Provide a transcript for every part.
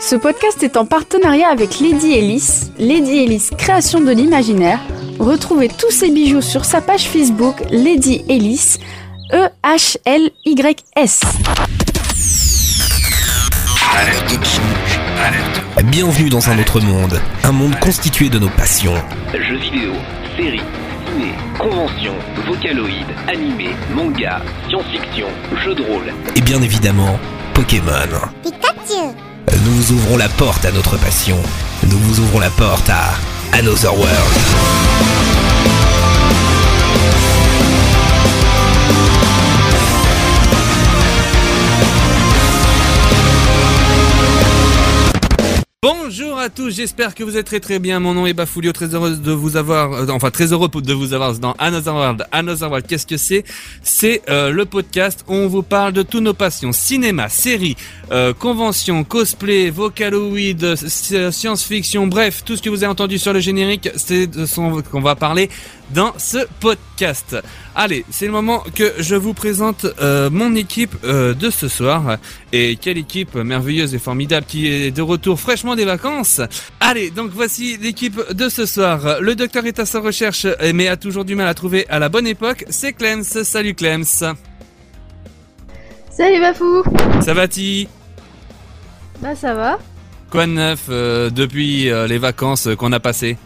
Ce podcast est en partenariat avec Lady Ellis, Lady Ellis Création de l'Imaginaire. Retrouvez tous ses bijoux sur sa page Facebook Lady Ellis, E-H-L-Y-S. Bienvenue dans un autre monde, un monde constitué de nos passions. Jeux vidéo, séries, ciné, conventions, vocaloïdes, animés, manga, science-fiction, jeux de rôle. Et bien évidemment, Pokémon. Pikachu Nous vous ouvrons la porte à notre passion. Nous vous ouvrons la porte à Another World. Bonjour à tous, j'espère que vous êtes très très bien. Mon nom est Bafoulio, très heureux de vous avoir, euh, enfin très heureux de vous avoir dans Another World. Another World, qu'est-ce que c'est? C'est euh, le podcast où on vous parle de tous nos passions cinéma, séries, euh, conventions, cosplay, vocaloid, euh, science-fiction, bref, tout ce que vous avez entendu sur le générique, c'est de ce qu'on va parler dans ce podcast. Allez, c'est le moment que je vous présente euh, mon équipe euh, de ce soir. Et quelle équipe merveilleuse et formidable qui est de retour fraîchement des vacances. Allez, donc voici l'équipe de ce soir. Le docteur est à sa recherche, mais a toujours du mal à trouver à la bonne époque. C'est Clems. Salut Clems. Salut Bafou Ça va-t-il Bah ça va Quoi de neuf euh, depuis les vacances qu'on a passées?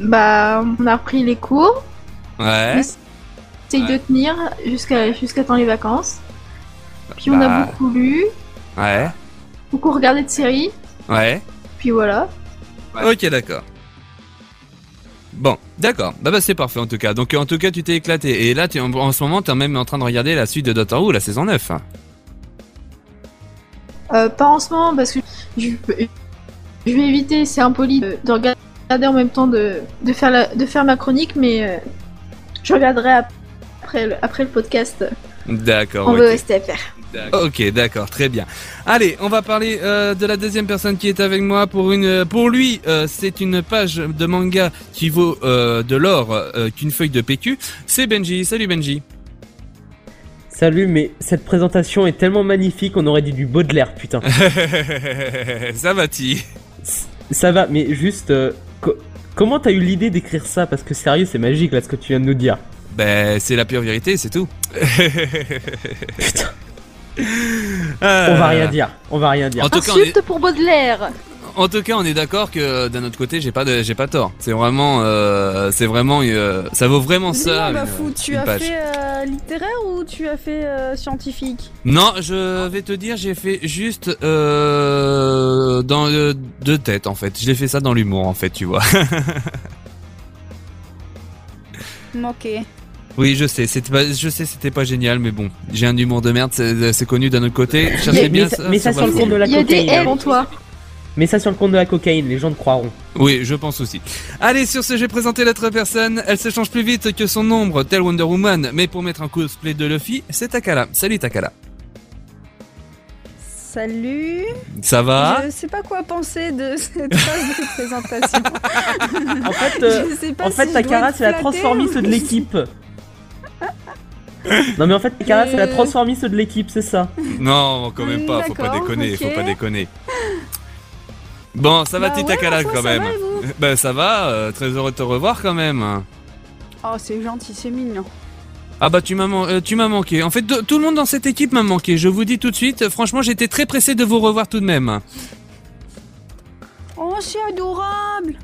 Bah, on a repris les cours. Ouais. Essaye Ouais. de tenir jusqu'à jusqu'à temps les vacances. Puis on Bah. a beaucoup lu, Ouais. beaucoup regardé de séries. Ouais. Puis voilà. Ok, d'accord. Bon, d'accord. Bah, bah c'est parfait en tout cas. Donc en tout cas, tu t'es éclaté. Et là, tu, en, en ce moment, t'es même en train de regarder la suite de Doctor Who, la saison 9. Euh, pas en ce moment parce que je, je vais éviter, c'est impoli de, de regarder en même temps de, de, faire, la, de faire ma chronique, mais euh, je regarderai ap- après le, après le podcast D'accord. en ok. VOSTFR. Ok, d'accord, très bien. Allez, on va parler euh, de la deuxième personne qui est avec moi. Pour une, pour lui, euh, c'est une page de manga qui vaut euh, de l'or euh, qu'une feuille de PQ. C'est Benji. Salut Benji. Salut, mais cette présentation est tellement magnifique, on aurait dit du Baudelaire, putain. Ça va-t-il? Ça va, mais juste, euh, co- comment t'as eu l'idée d'écrire ça? Parce que sérieux, c'est magique là ce que tu viens de nous dire. Ben, c'est la pure vérité, c'est tout. Putain, Euh, on va rien dire, on va rien dire. En tout cas, on est- Insulte pour Baudelaire En tout cas, on est d'accord que d'un autre côté, j'ai pas de, j'ai pas tort. C'est vraiment, euh, c'est vraiment, euh, ça vaut vraiment ça. Une- Bafou, tu une as page. fait euh, littéraire ou tu as fait euh, scientifique? Non, je vais te dire, j'ai fait juste euh, dans le de tête en fait. Je l'ai fait ça dans l'humour en fait, tu vois. Ok. oui, je sais, c'était pas, je sais, c'était pas génial, mais bon, j'ai un humour de merde, c'est c'est connu d'un autre côté. Cherchez Mais- bien mais ça- mais ça sur le compte de la Il y a des cocaïne. L en toi. Mets ça sur le compte de la cocaïne, les gens te croiront. Oui, je pense aussi. Allez, sur ce, je vais présenter l'autre personne. Elle se change plus vite que son ombre, tel Wonder Woman. Mais pour mettre un cosplay de Luffy, c'est Takala. Salut Takala. Salut. Ça va Je sais pas quoi penser de cette phase de présentation. En fait, euh, Je sais pas en fait si Takara, c'est la transformiste ou- de l'équipe. Non mais en fait, Takara, c'est la Euh. transformiste de l'équipe, c'est ça. Non, quand même pas, faut pas déconner, faut pas déconner. Bon, ça va Bah Tita ouais, Kala ma foi, quand même. va, Ben ça va, euh, très heureux de te revoir quand même. Oh, c'est gentil, c'est mignon. Ah bah tu m'as euh, tu m'as manqué. En fait, de- tout le monde dans cette équipe m'a manqué. Je vous dis tout de suite, franchement, j'étais très pressé de vous revoir tout de même. Oh, c'est adorable.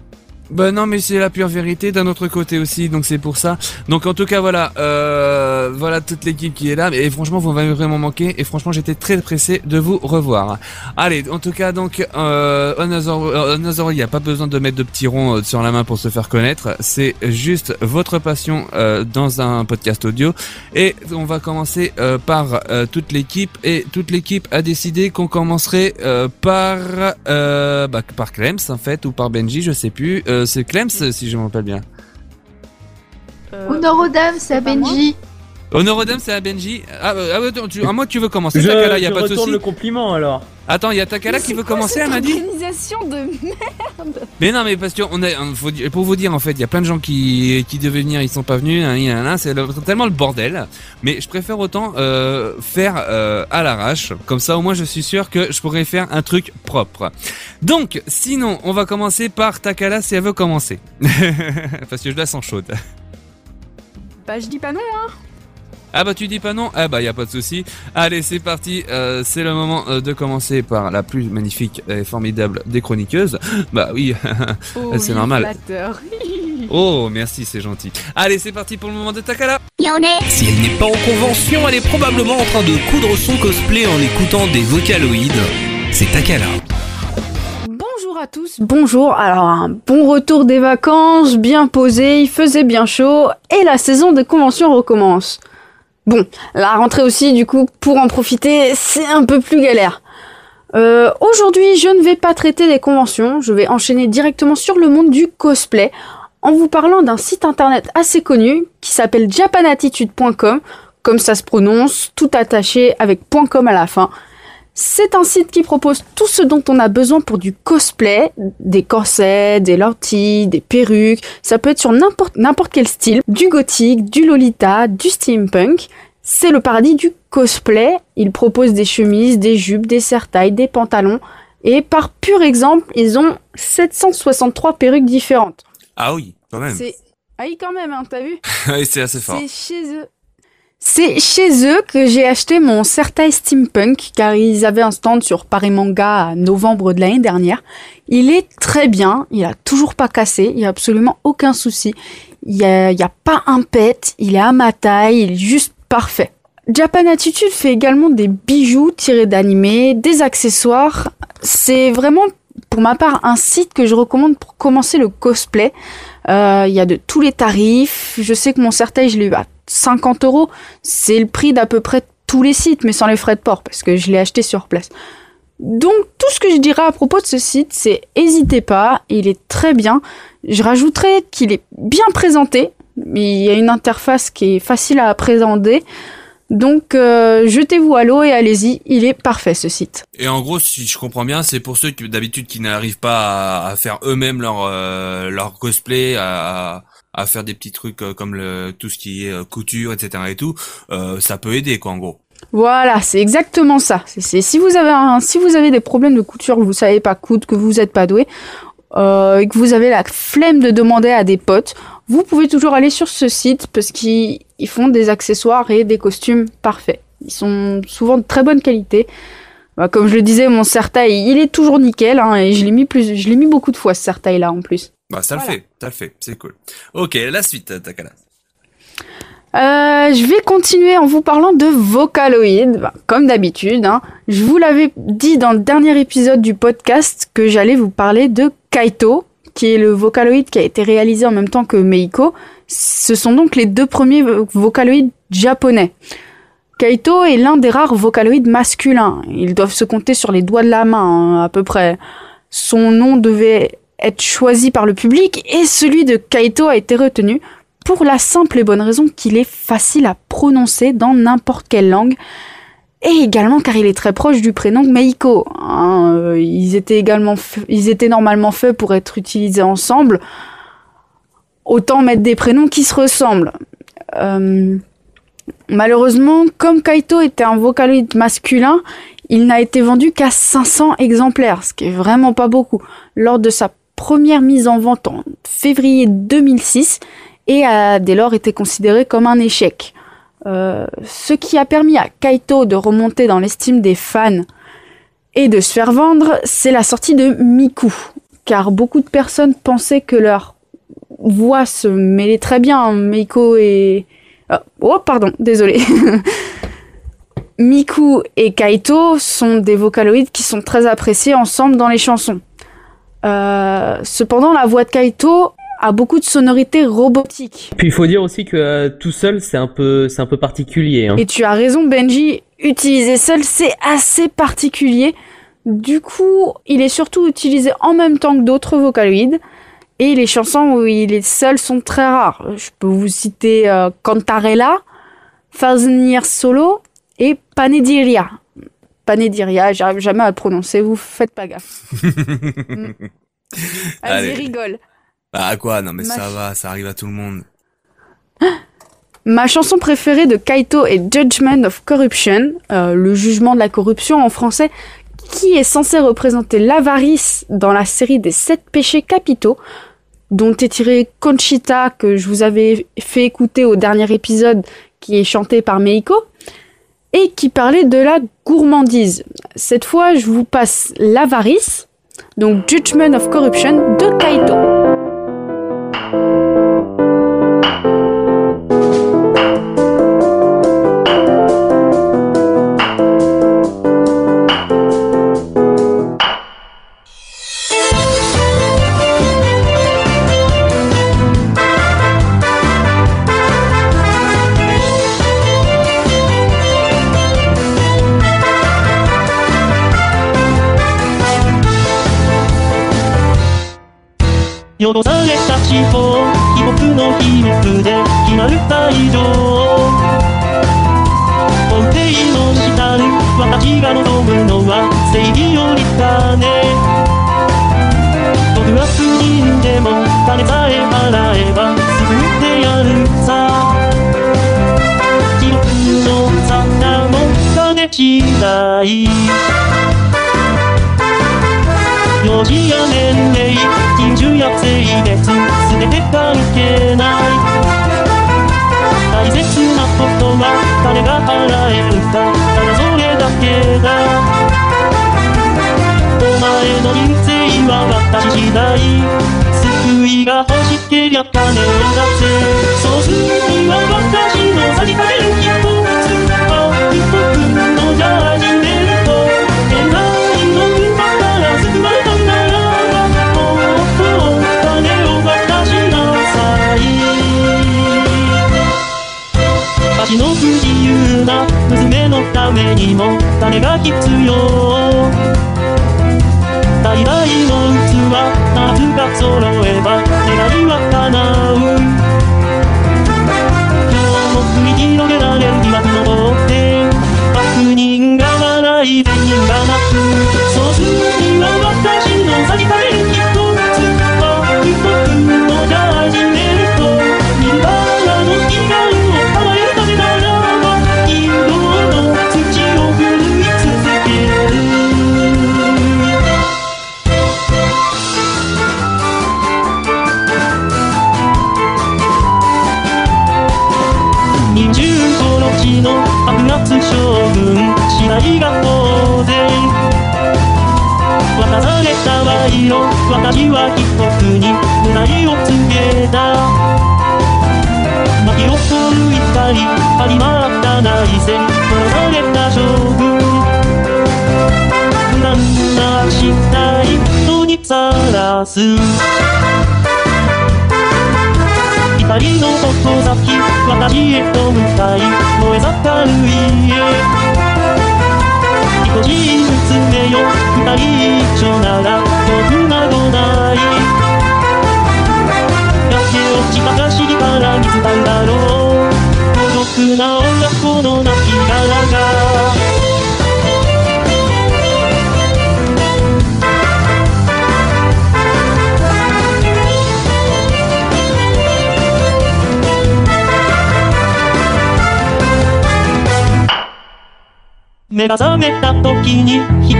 Bah non, mais c'est la pure vérité d'un autre côté aussi, donc c'est pour ça. Donc en tout cas, voilà, euh, voilà toute l'équipe qui est là. Et franchement, vous m'avez vraiment manqué. Et franchement, j'étais très pressé de vous revoir. Allez, en tout cas, donc euh, Another, euh, il n'y a pas besoin de mettre de petits ronds euh, sur la main pour se faire connaître. C'est juste votre passion euh, dans un podcast audio. Et on va commencer euh, par euh, toute l'équipe. Et toute l'équipe a décidé qu'on commencerait par bah, par Clems en fait ou par Benji, je sais plus. Euh, c'est Clems si je me rappelle bien. Euh, dames, c'est à Benji. Honorodem, c'est à Benji. Ah, euh, ah, ouais, tu, à moi tu veux commencer, Je, Takala, y a je pas de souci. le compliment alors. Attends, il y a Takala qui veut commencer, elle m'a dit Organisation de merde. Mais non, mais parce que on a, faut pour vous dire en fait, il y a plein de gens qui qui devaient venir, ils sont pas venus, hein, c'est le- tellement le bordel. Mais je préfère autant euh, faire euh, à l'arrache, comme ça au moins je suis sûr que je pourrais faire un truc propre. Donc, sinon, on va commencer par Takala si elle veut commencer, parce que je la sens chaude. Bah je dis pas non. Hein. Ah bah tu dis pas non Ah bah y a pas de souci. Allez c'est parti, euh, c'est le moment euh, de commencer par la plus magnifique et formidable des chroniqueuses. Bah oui. Oh, C'est normal. oh merci c'est gentil. Allez c'est parti pour le moment de Takala. Si elle n'est pas en convention, elle est probablement en train de coudre son cosplay en écoutant des vocaloïdes. C'est Takala. Bonjour à tous. Bonjour. Alors un bon retour des vacances, bien posé, il faisait bien chaud et la saison des conventions recommence. Bon, la rentrée aussi du coup pour en profiter, c'est un peu plus galère. Euh, Aujourd'hui, je ne vais pas traiter des conventions, je vais enchaîner directement sur le monde du cosplay en vous parlant d'un site internet assez connu qui s'appelle japanattitude.com, comme ça se prononce, tout attaché avec .com à la fin. C'est un site qui propose tout ce dont on a besoin pour du cosplay, des corsets, des lentilles, des perruques, ça peut être sur n'importe quel style, du gothique, du lolita, du steampunk. C'est le paradis du cosplay. Il propose des chemises, des jupes, des serre-tailles, des pantalons. Et par pur exemple, ils ont 763 perruques différentes. Ah oui quand même. C'est... Ah oui quand même, hein, t'as vu Oui, c'est assez fort. c'est chez eux. C'est chez eux que j'ai acheté mon Sertai Steampunk car ils avaient un stand sur Paris Manga à novembre de l'année dernière. Il est très bien, il a toujours pas cassé, il y a absolument aucun souci. Il y a, il y a pas un pet, il est à ma taille, il est juste parfait. Japan Attitude fait également des bijoux tirés d'animés, des accessoires. C'est vraiment pour ma part un site que je recommande pour commencer le cosplay. Euh, Il y a de tous les tarifs. Je sais que mon certain, je l'ai eu à 50 euros. C'est le prix d'à peu près tous les sites, mais sans les frais de port, parce que je l'ai acheté sur place. Donc, tout ce que je dirais à propos de ce site, c'est n'hésitez pas, il est très bien. Je rajouterais qu'il est bien présenté. Il y a une interface qui est facile à présenter. Donc, euh, jetez-vous à l'eau et allez-y, il est parfait ce site. Et en gros, si je comprends bien, c'est pour ceux qui d'habitude qui n'arrivent pas à, à faire eux-mêmes leur euh, leur cosplay, à, à faire des petits trucs euh, comme le tout ce qui est euh, couture, etc. et tout. euh, ça peut aider quoi en gros. Voilà, c'est exactement ça. Si vous avez des problèmes de couture, vous savez pas coudre, que vous n'êtes pas doué, euh, et que vous avez la flemme de demander à des potes, vous pouvez toujours aller sur ce site parce qu'ils ils font des accessoires et des costumes parfaits. Ils sont souvent de très bonne qualité. Bah, comme je le disais, mon sertail, il est toujours nickel, hein, et je l'ai mis beaucoup de fois ce sertail là en plus. Bah ça Voilà. le fait, ça le fait, c'est cool. Ok, la suite, Takala. Euh, je vais continuer en vous parlant de Vocaloid, Bah, comme d'habitude. hein. Je vous l'avais dit dans le dernier épisode du podcast que j'allais vous parler de Kaito, qui est le Vocaloid qui a été réalisé en même temps que Meiko. Ce sont donc les deux premiers vo- Vocaloids japonais. Kaito est l'un des rares Vocaloids masculins. Ils doivent se compter sur les doigts de la main, hein, à peu près. Son nom devait être choisi par le public et celui de Kaito a été retenu pour la simple et bonne raison qu'il est facile à prononcer dans n'importe quelle langue, et également car il est très proche du prénom Meiko. hein. Euh, ils étaient également, ils étaient normalement faits pour être utilisés ensemble. Autant mettre des prénoms qui se ressemblent. Euh, malheureusement, comme Kaito était un vocaloid masculin, il n'a été vendu qu'à 500 exemplaires, ce qui est vraiment pas beaucoup. Lors de sa première mise en vente en février 2006, et a dès lors été considéré comme un échec. Euh, ce qui a permis à Kaito de remonter dans l'estime des fans et de se faire vendre, c'est la sortie de Miku. Car beaucoup de personnes pensaient que leur voix se mêlait très bien. Meiko et... Ah, Oh, pardon, désolé. Miku et Kaito sont des vocaloïdes qui sont très appréciés ensemble dans les chansons. Euh, cependant, la voix de Kaito a beaucoup de sonorités robotiques. Puis il faut dire aussi que euh, tout seul, c'est un peu, c'est un peu particulier. Hein. Et tu as raison, Benji, utiliser seul, c'est assez particulier. Du coup, il est surtout utilisé en même temps que d'autres vocaloïdes. Et les chansons où il est seul sont très rares. Je peux vous citer euh, Cantarella, Years Solo et Panediria. Panédiria, j'arrive jamais à le prononcer, vous faites pas gaffe. Mm. Vas-y, Allez. rigole. Ah quoi? Non mais Ma- ça va, ça arrive à tout le monde. Ma chanson préférée de Kaito est Judgment of Corruption, euh, le jugement de la corruption en français, qui est censé représenter l'avarice dans la série des sept péchés capitaux, dont est tiré Conchita, que je vous avais fait écouter au dernier épisode, qui est chanté par Meiko, et qui parlait de la gourmandise. Cette fois, je vous passe l'avarice, donc Judgment of Corruption de Kaito.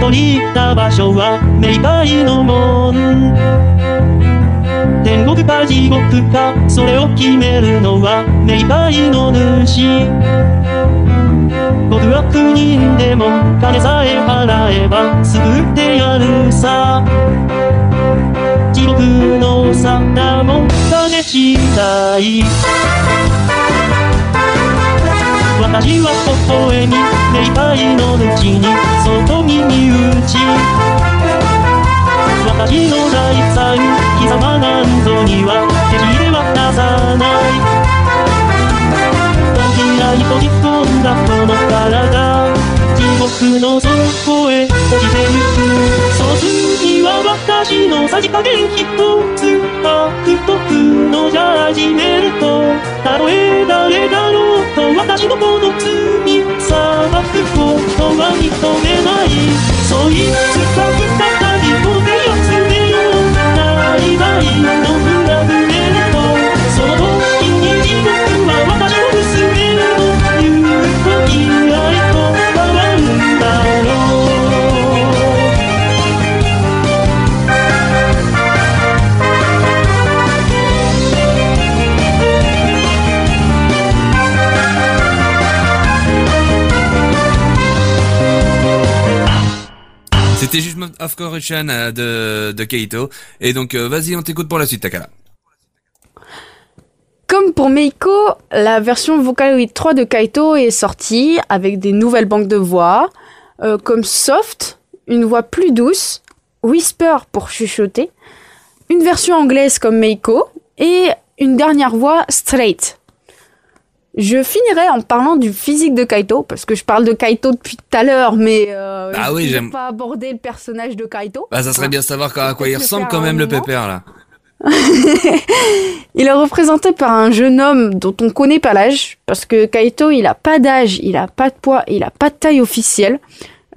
に一人行った場所は冥界の門天国か地獄かそれを決めるのは冥界の主極悪人でも金さえ払えば救ってやるさ地獄の沙も金次第私は微笑み霊界の内に外に身内私の財産貴様なんぞには手知れ渡さない。扉に閉じ込んだこの体地獄の底へ落ちてゆくそうするには私のさじ加減一つ悪徳のジャージメントたとえだ Bonita. C'était juste Of Corruption euh, de, de Keito. Et donc, euh, vas-y, on t'écoute pour la suite, Takala. Comme pour Meiko, la version Vocaloid 3 de Kaito est sortie avec des nouvelles banques de voix, euh, comme Soft, une voix plus douce, Whisper pour chuchoter, une version anglaise comme Meiko, et une dernière voix Straight. Je finirai en parlant du physique de Kaito, parce que je parle de Kaito depuis tout à l'heure, mais euh, Ah je oui, j'aime. pas abordé le personnage de Kaito. Bah, ça serait bien de savoir à quoi il ressemble quand même le pépère, là. Il est représenté par un jeune homme dont on connaît pas l'âge, parce que Kaito, il a pas d'âge, il a pas de poids, il a pas de taille officielle.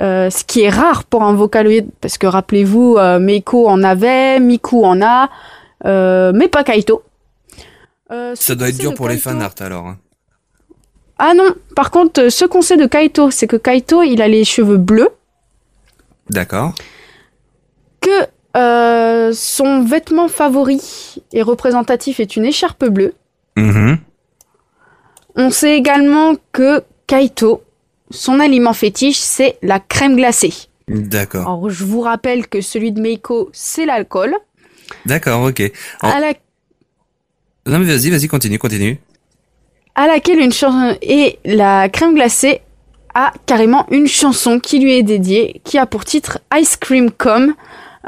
Euh, ce qui est rare pour un vocaloid, parce que rappelez-vous, euh, Meiko en avait, Miku en a, euh, mais pas Kaito. Euh, Ça doit être dur pour de les Kaito- fanarts, alors. hein. Ah non, par contre, euh, ce qu'on sait de Kaito, c'est que Kaito, il a les cheveux bleus, D'accord. que euh, son vêtement favori et représentatif est une écharpe bleue. Mhm. On sait également que Kaito, son aliment fétiche, c'est la crème glacée. D'accord. Alors, je vous rappelle que celui de Meiko, c'est l'alcool. D'accord, ok. En- À, la- Non, mais vas-y, vas-y, continue, continue. À laquelle une chanson. Et la crème glacée a carrément une chanson qui lui est dédiée, qui a pour titre Ice Cream Com,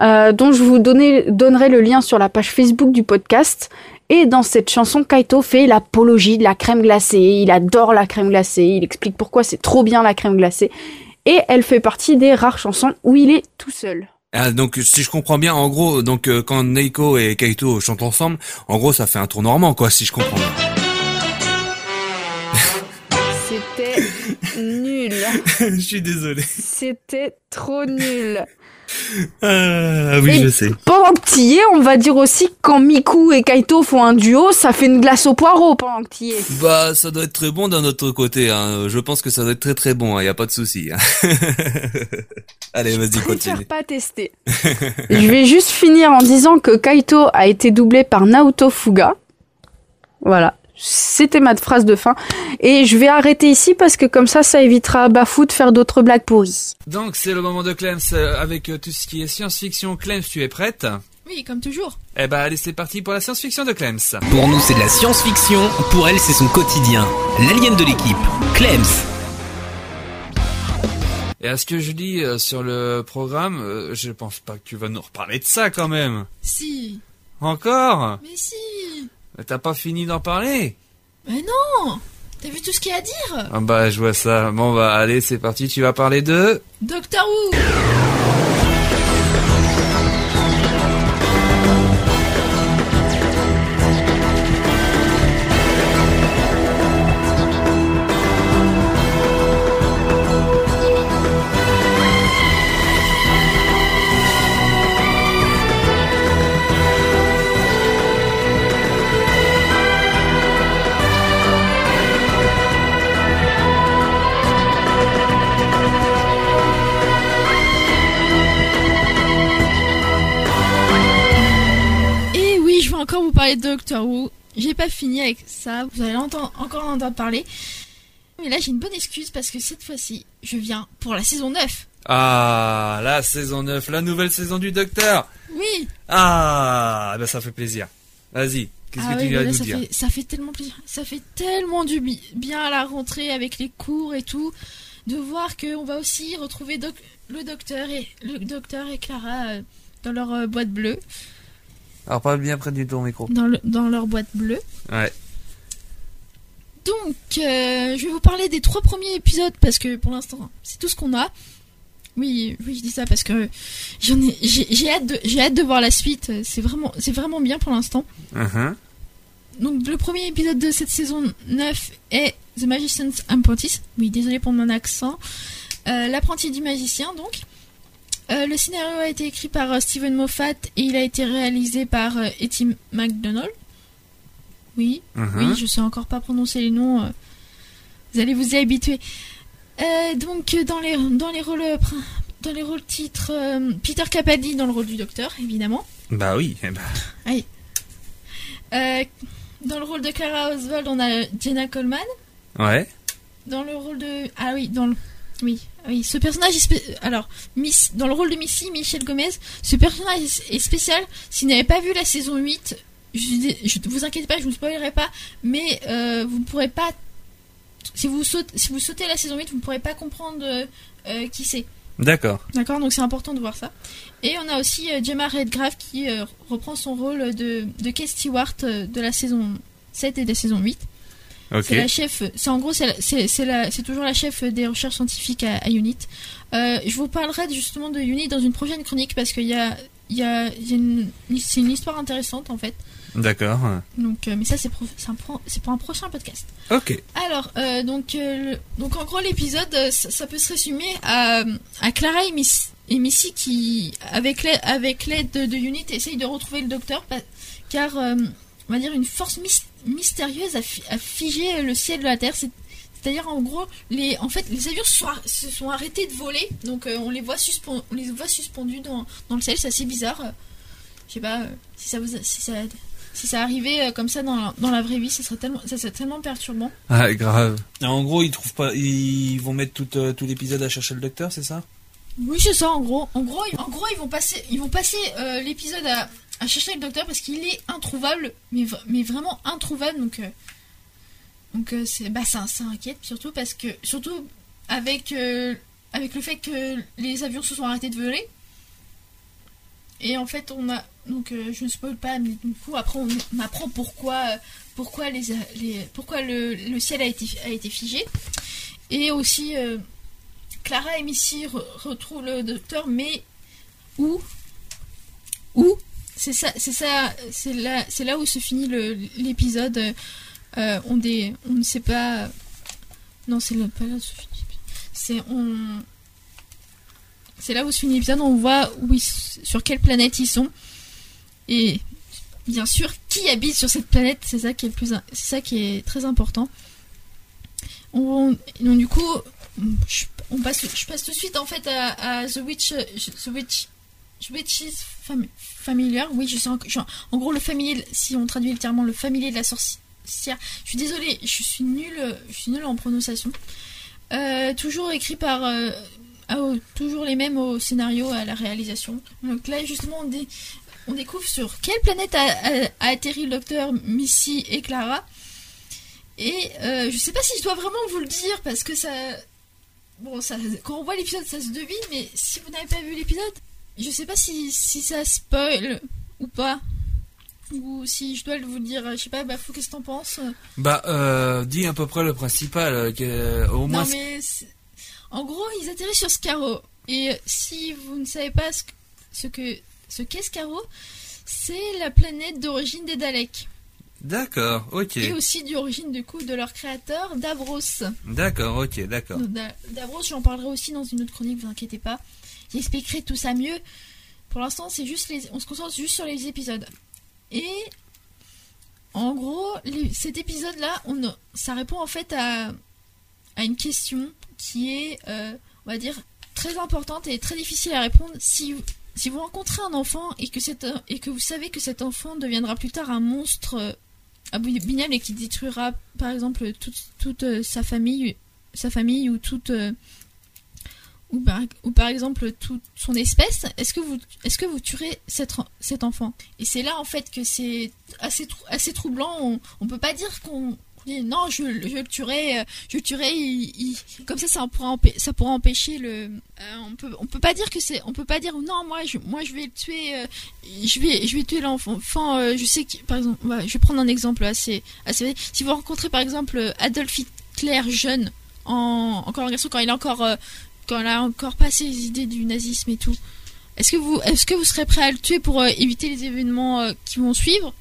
euh, dont je vous donner- donnerai le lien sur la page Facebook du podcast. Et dans cette chanson, Kaito fait l'apologie de la crème glacée. Il adore la crème glacée. Il explique pourquoi c'est trop bien la crème glacée. Et elle fait partie des rares chansons où il est tout seul. Ah, donc, si je comprends bien, en gros, donc, euh, quand Neiko et Kaito chantent ensemble, en gros, ça fait un tour normand, quoi, si je comprends bien. je suis désolé. C'était trop nul. Ah, oui, Et je sais. Pendant que t'y es, on va dire aussi que quand Miku et Kaito font un duo, ça fait une glace au poireau pendant que t'y es. Bah, ça doit être très bon d'un autre côté, hein. Je pense que ça doit être très très bon, hein. Y a pas de souci. hein. Allez, vas-y, Je continue. préfère pas tester. Je vais juste finir en disant que Kaito a été doublé par Naoto Fuga. Voilà. C'était ma phrase de fin. Et je vais arrêter ici parce que comme ça, ça évitera à Bafou de faire d'autres blagues pourries. Donc, c'est le moment de Clems euh, avec euh, tout ce qui est science-fiction. Clems, tu es prête? Oui, comme toujours. Eh bah, allez, c'est parti pour la science-fiction de Clems. Pour nous, c'est de la science-fiction. Pour elle, c'est son quotidien. L'alien de l'équipe, Clems. Et à ce que je dis euh, sur le programme, euh, je pense pas que tu vas nous reparler de ça quand même. Si. Encore? Mais si. Mais T'as pas fini d'en parler Mais non. T'as vu tout ce qu'il y a à dire Ah bah, je vois ça. Bon bah, allez, c'est parti, tu vas parler de... Doctor Who. Parler de Doctor Who. J'ai pas fini avec ça, vous allez entendre, encore en entendre parler. Mais là, j'ai une bonne excuse parce que cette fois-ci, je viens pour la saison 9. Ah, la saison 9, la nouvelle saison du Docteur Oui Ah, bah ça fait plaisir. Vas-y, qu'est-ce Ah que ouais, tu vas là, nous ça dire fait, ça fait tellement plaisir. Ça fait tellement du bi- bien à la rentrée avec les cours et tout. De voir qu'on va aussi retrouver doc- le docteur et le docteur et Clara euh, dans leur euh, boîte bleue. Alors parle bien près du ton micro. Dans, le, dans leur boîte bleue. Ouais. Donc, euh, je vais vous parler des trois premiers épisodes parce que pour l'instant, c'est tout ce qu'on a. Oui, oui, je dis ça parce que j'en ai, j'ai, j'ai hâte de, j'ai hâte de voir la suite. C'est vraiment, c'est vraiment bien pour l'instant. Mhm. Donc, le premier épisode de cette saison 9 est The Magician's Apprentice. Oui, désolé pour mon accent. Euh, L'apprenti du magicien, donc. Euh, le scénario a été écrit par euh, Steven Moffat et il a été réalisé par euh, Etty McDonald. Oui, Mhm. oui, je sais encore pas prononcer les noms. vous allez vous y habituer. Euh, donc dans les dans les rôles dans les rôles titres, euh, Peter Capaldi dans le rôle du docteur, évidemment. Bah oui. eh bah. Euh, dans le rôle de Clara Oswald, on a Jenna Coleman. Ouais. Dans le rôle de ah oui dans le oui oui ce personnage est spé- alors Miss dans le rôle de Missy Michel Gomez ce personnage est spécial si vous n'avez pas vu la saison 8 je, je vous inquiétez pas je vous spoilerai pas mais euh, vous ne pourrez pas si vous sautez si vous sautez la saison 8 vous ne pourrez pas comprendre euh, euh, qui c'est D'accord. D'accord, donc c'est important de voir ça. Et on a aussi euh, Gemma Redgrave qui euh, reprend son rôle de, de Kate Stewart euh, de la saison 7 et de la saison 8. Ok. C'est la chef, c'est en gros, c'est toujours la chef des recherches scientifiques à, à UNIT. Euh, je vous parlerai justement de UNIT dans une prochaine chronique parce qu'il y a, il y a, y a une, c'est une histoire intéressante en fait. D'accord. Donc, euh, mais ça c'est pour, pour un prochain podcast. Ok. Alors, euh, donc, le- donc en gros l'épisode, ça, ça peut se résumer à, à Clara et, Miss, et Missy qui, avec l'aide, avec l'aide de, de Unit, essayent de retrouver le docteur, car on va dire une force mys- mystérieuse a, fi- a figé le ciel de la Terre. C'est- C'est-à-dire en gros, les, en fait, les avions se sont, ar- se sont arrêtés de voler, donc euh, on les voit suspend, on les voit suspendus dans, dans le ciel. C'est assez bizarre. euh. Je sais pas euh, si ça vous, a- si ça, si ça arrivait euh, comme ça dans la, dans la vraie vie, ça serait tellement, ça serait tellement perturbant. Ah, grave. En gros, ils trouvent pas, ils vont mettre tout, euh, tout l'épisode à chercher le docteur, c'est ça? Oui, c'est ça, en gros. En gros, ils, en gros, ils vont passer, ils vont passer euh, l'épisode à, à chercher le docteur parce qu'il est introuvable, mais, mais vraiment introuvable. Donc, euh, donc euh, c'est, bah, ça, ça inquiète surtout parce que, surtout avec, euh, avec le fait que les avions se sont arrêtés de voler. Et en fait, on a, donc je ne spoil pas, mais du coup, après, on, apprend pourquoi, pourquoi les, pourquoi le, le ciel a été, a été figé. Et aussi. Clara et Missy re- retrouvent le docteur, mais où Où C'est ça, c'est là, là où se finit l'épisode. Euh, on, ne sait pas. Non, c'est le- pas là où se finit l'épisode. C'est on. C'est là où se finit l'épisode. On voit où ils- sur quelle planète ils sont et bien sûr qui habite sur cette planète. C'est ça qui est ça qui est très important. On, donc du coup, je, on passe, je passe tout de suite en fait à, à The Witch, The Witch, The Witch's Fam- Familiar. Oui, je sais en, je- en gros le familier, si on traduit littéralement le familier de la sorcière. Je suis désolée, je suis nulle, je suis nulle en prononciation. Euh, toujours écrit par, euh, toujours les mêmes au scénario, à la réalisation. Donc là justement on, dé- on découvre sur quelle planète a atterri le docteur Missy et Clara. Et euh, je sais pas si je dois vraiment vous le dire parce que ça. Bon, ça, quand on voit l'épisode, ça se devine, mais si vous n'avez pas vu l'épisode, je sais pas si, si ça spoil ou pas. Ou si je dois vous dire, je sais pas, Bafou, qu'est-ce que t'en penses? Bah, euh, dis à peu près le principal, euh, euh, au moins. Non, mais. En gros, ils atterrissent sur Scarrow. Et si vous ne savez pas ce que ce que ce qu'est Scarrow, c'est la planète d'origine des Daleks. D'accord, ok. Et aussi d'origine du coup de leur créateur, Davros. D'accord, ok, d'accord. Da- Davros, j'en parlerai aussi dans une autre chronique, vous inquiétez pas. J'expliquerai tout ça mieux. Pour l'instant, c'est juste les... on se concentre juste sur les épisodes. Et en gros, cet épisode-là, ça répond en fait à, à une question qui est, euh, on va dire, très importante et très difficile à répondre. Si, vous rencontrez un enfant et que, vous savez que cet enfant deviendra plus tard un monstre euh, abominable et qui détruira, par exemple, toute, toute euh, sa famille, sa famille ou toute ou par, exemple toute son espèce, est-ce que vous est-ce que vous tuerez cet, cet enfant? Et c'est là en fait que c'est assez assez troublant. On, on peut pas dire qu'on dit non, je, je le tuerai, euh, je le tuerai. comme ça, ça pourra ça pourra empêcher le. euh, on peut on peut pas dire que c'est on peut pas dire non moi je moi je vais le tuer, euh, je vais je vais tuer l'enfant. Je sais que par exemple, je vais prendre un exemple assez assez. Si vous rencontrez par exemple Adolf Hitler jeune en encore un garçon quand il est encore quand il a encore pas ses idées du nazisme et tout. Est-ce que vous est-ce que vous serez prêt à le tuer pour euh, éviter les événements euh, qui vont suivre?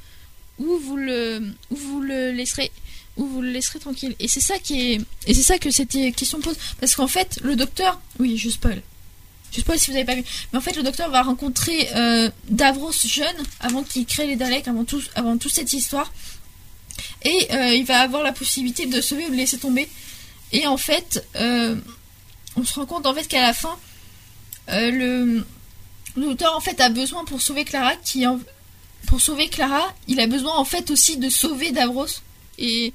Ou vous le ou vous le laisserez ou ou vous le laisserez tranquille? Et c'est ça qui est, et c'est ça que cette question pose, parce qu'en fait, le docteur, oui, je spoil. Je spoil si vous n'avez pas vu. Mais en fait, le docteur va rencontrer euh, Davros jeune, avant qu'il crée les Daleks, avant tout, avant toute cette histoire. Et il va avoir la possibilité de sauver ou de laisser tomber. Et en fait, on se rend compte en fait qu'à la fin, euh, le, docteur en fait a besoin pour sauver Clara, qui en- pour sauver Clara, il a besoin en fait aussi de sauver Davros. Et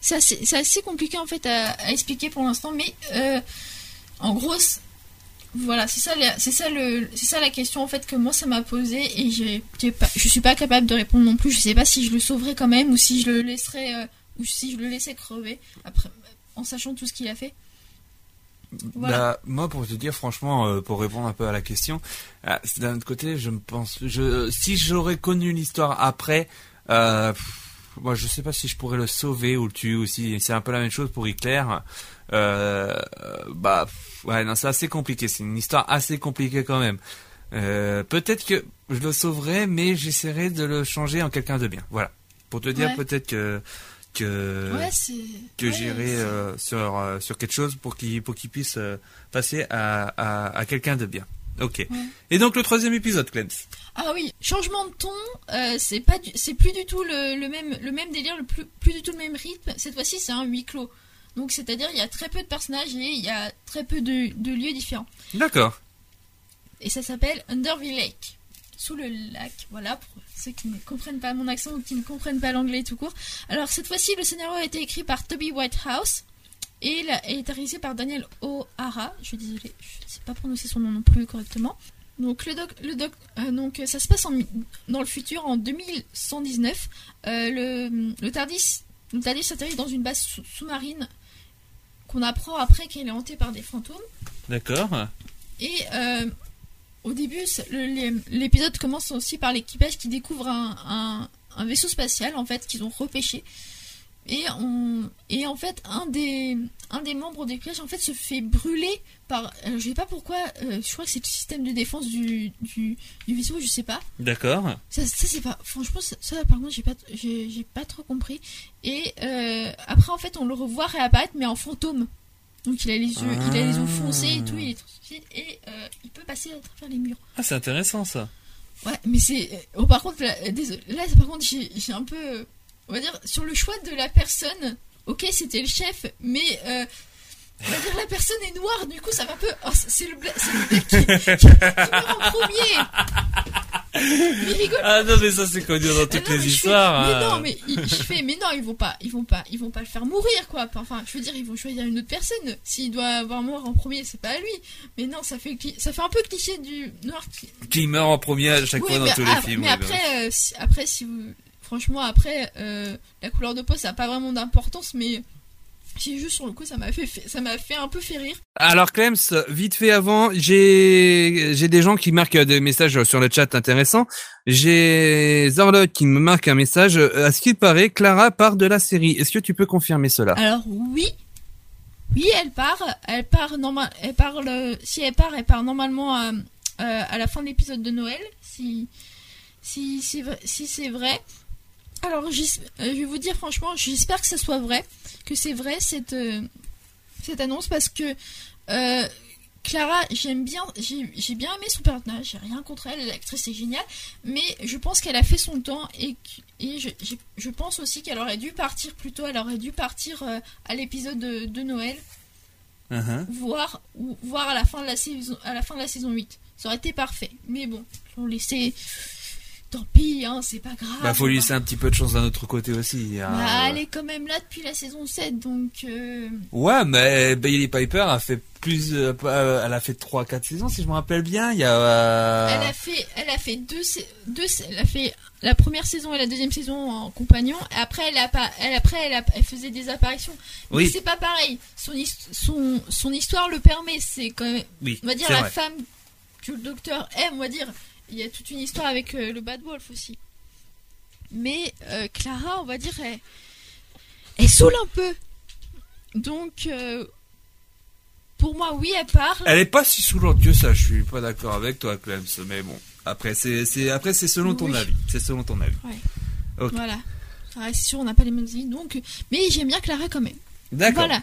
c'est assez, compliqué en fait à, expliquer pour l'instant, mais euh, en gros, voilà, c'est ça, ça ça la question en fait que moi ça m'a posé et j'ai pas, je suis pas capable de répondre non plus. Je sais pas si je le sauverai quand même ou si je le laisserai euh, ou si je le laissais crever après, en sachant tout ce qu'il a fait. Voilà. Bah, moi, pour te dire franchement, euh, pour répondre un peu à la question, euh, d'un autre côté, je me pense, je, si j'aurais connu l'histoire après, euh, pff, moi, je sais pas si je pourrais le sauver ou le tuer aussi. C'est un peu la même chose pour Hitler. Euh, bah, pff, ouais, non, c'est assez compliqué. C'est une histoire assez compliquée quand même. Euh, peut-être que je le sauverai, mais j'essaierai de le changer en quelqu'un de bien. Voilà. Pour te dire Ouais. peut-être que que ouais, que c'est- euh, sur euh, sur quelque chose pour qu'il pour qu'il puisse euh, passer à à, à quelqu'un de bien. Ok. Et donc le troisième épisode, Clems. Ah oui, changement de ton, c'est pas, du- c'est plus du tout le, le même, le même délire, le plus, plus du tout le même rythme. Cette fois-ci, c'est un huis clos. Donc, c'est-à-dire, il y a très peu de personnages et il y a très peu de, de lieux différents. D'accord. Et ça s'appelle Underville Lake, sous le lac. Voilà pour ceux qui ne comprennent pas mon accent ou qui ne comprennent pas l'anglais tout court. Alors, cette fois-ci, le scénario a été écrit par Toby Whitehouse et il est réalisé par Daniel O'Hara. Je suis désolée, je ne sais pas prononcer son nom non plus correctement. Donc le doc, le doc, euh, donc ça se passe en dans le futur en 2119. Euh, le, le Tardis, le Tardis atterrit dans une base sous- sous-marine qu'on apprend après qu'elle est hantée par des fantômes. D'accord. Et euh, au début, l'épisode commence aussi par l'équipage qui découvre un, un- un vaisseau spatial en fait qu'ils ont repêché. Et, on, et en fait, un des, un des membres d'équipage en fait se fait brûler par. euh, je sais pas pourquoi, euh, je crois que c'est le système de défense du, du, du vaisseau, je sais pas. D'accord. Ça, ça, c'est pas. Franchement, ça, ça, par contre, j'ai pas, j'ai pas trop compris. Et euh, après, en fait, on le revoit réapparaître, mais en fantôme. Donc, il a les yeux, il a les yeux foncés et tout, il est translucide et euh, il peut passer à travers les murs. Ah, c'est intéressant ça. Ouais, mais c'est. Oh, par contre, là, euh, désolé, là, par contre, j'ai, un peu. euh, On va dire, sur le choix de la personne, ok, c'était le chef, mais. euh, on va dire la personne est noire, du coup ça va un peu. Oh, c'est le, bla- c'est le mec qui, meurt en premier. Il rigole Ah non, mais ça c'est connu dans toutes non, les je fais- histoires. mais hein. non, mais il- je fais, mais non, ils vont pas, ils vont pas, ils vont pas le faire mourir, quoi. Enfin, je veux dire, ils vont choisir une autre personne. S'il doit avoir mort en premier, c'est pas à lui. Mais non, ça fait, ça fait un peu cliché du noir qui. Qui meurt en premier à chaque Oui, fois dans tous les films. Mais ouais, bah. après, euh, si, après, si vous, franchement, après, euh, la couleur de peau, ça a pas vraiment d'importance, mais c'est juste sur le coup, ça m'a fait, ça m'a fait un peu fait rire. Alors Clems, vite fait avant, j'ai j'ai des gens qui marquent des messages sur le chat intéressants. J'ai Zorlot qui me marque un message. À ce qu'il paraît, Clara part de la série. Est-ce que tu peux confirmer cela? Alors oui, oui, elle part, elle part normal, elle parle, si elle part, elle part normalement à, euh, à la fin de l'épisode de Noël, si si vrai- si c'est vrai. Alors euh, je vais vous dire franchement, j'espère que ça soit vrai, que c'est vrai cette euh, cette annonce parce que euh, Clara, j'aime bien, j'ai bien aimé son personnage, j'ai rien contre elle, l'actrice est géniale, mais je pense qu'elle a fait son temps et, je, pense aussi qu'elle aurait dû partir plus tôt, elle aurait dû partir euh, à l'épisode de, de Noël, Uh-huh. voire, ou, voire à la fin de la saison, à la fin de la saison 8. Ça aurait été parfait, mais bon, l'ont laissé. Tant pis, hein, c'est pas grave. Bah faut lui laisser un petit peu de chance d'un autre côté aussi. hein. Bah, elle est quand même là depuis la saison 7, donc. euh, Ouais, mais Bailey Piper a fait plus, euh, euh, elle a fait 3-4 saisons si je me rappelle bien. Il y a. euh, Elle a fait, elle a fait deux, deux, elle a fait la première saison et la deuxième saison en compagnon. Après, elle a pas, elle après, elle, a- elle faisait des apparitions. Mais Oui. c'est pas pareil. Son, his- son, son histoire le permet. C'est quand même, Oui, on va dire la vrai. femme que le docteur aime. On va dire, il y a toute une histoire avec euh, le Bad Wolf aussi. Mais euh, Clara, on va dire, elle, elle saoule un peu. Donc, euh, pour moi, oui, elle parle. Elle est pas si saoulante que ça. Je suis pas d'accord avec toi, Clems. Mais bon, après c'est c'est après c'est selon ton Oui. avis. C'est selon ton avis. Ouais. Voilà. Enfin, c'est sûr, on n'a pas les mêmes avis, donc. Mais j'aime bien Clara quand même. D'accord. Voilà.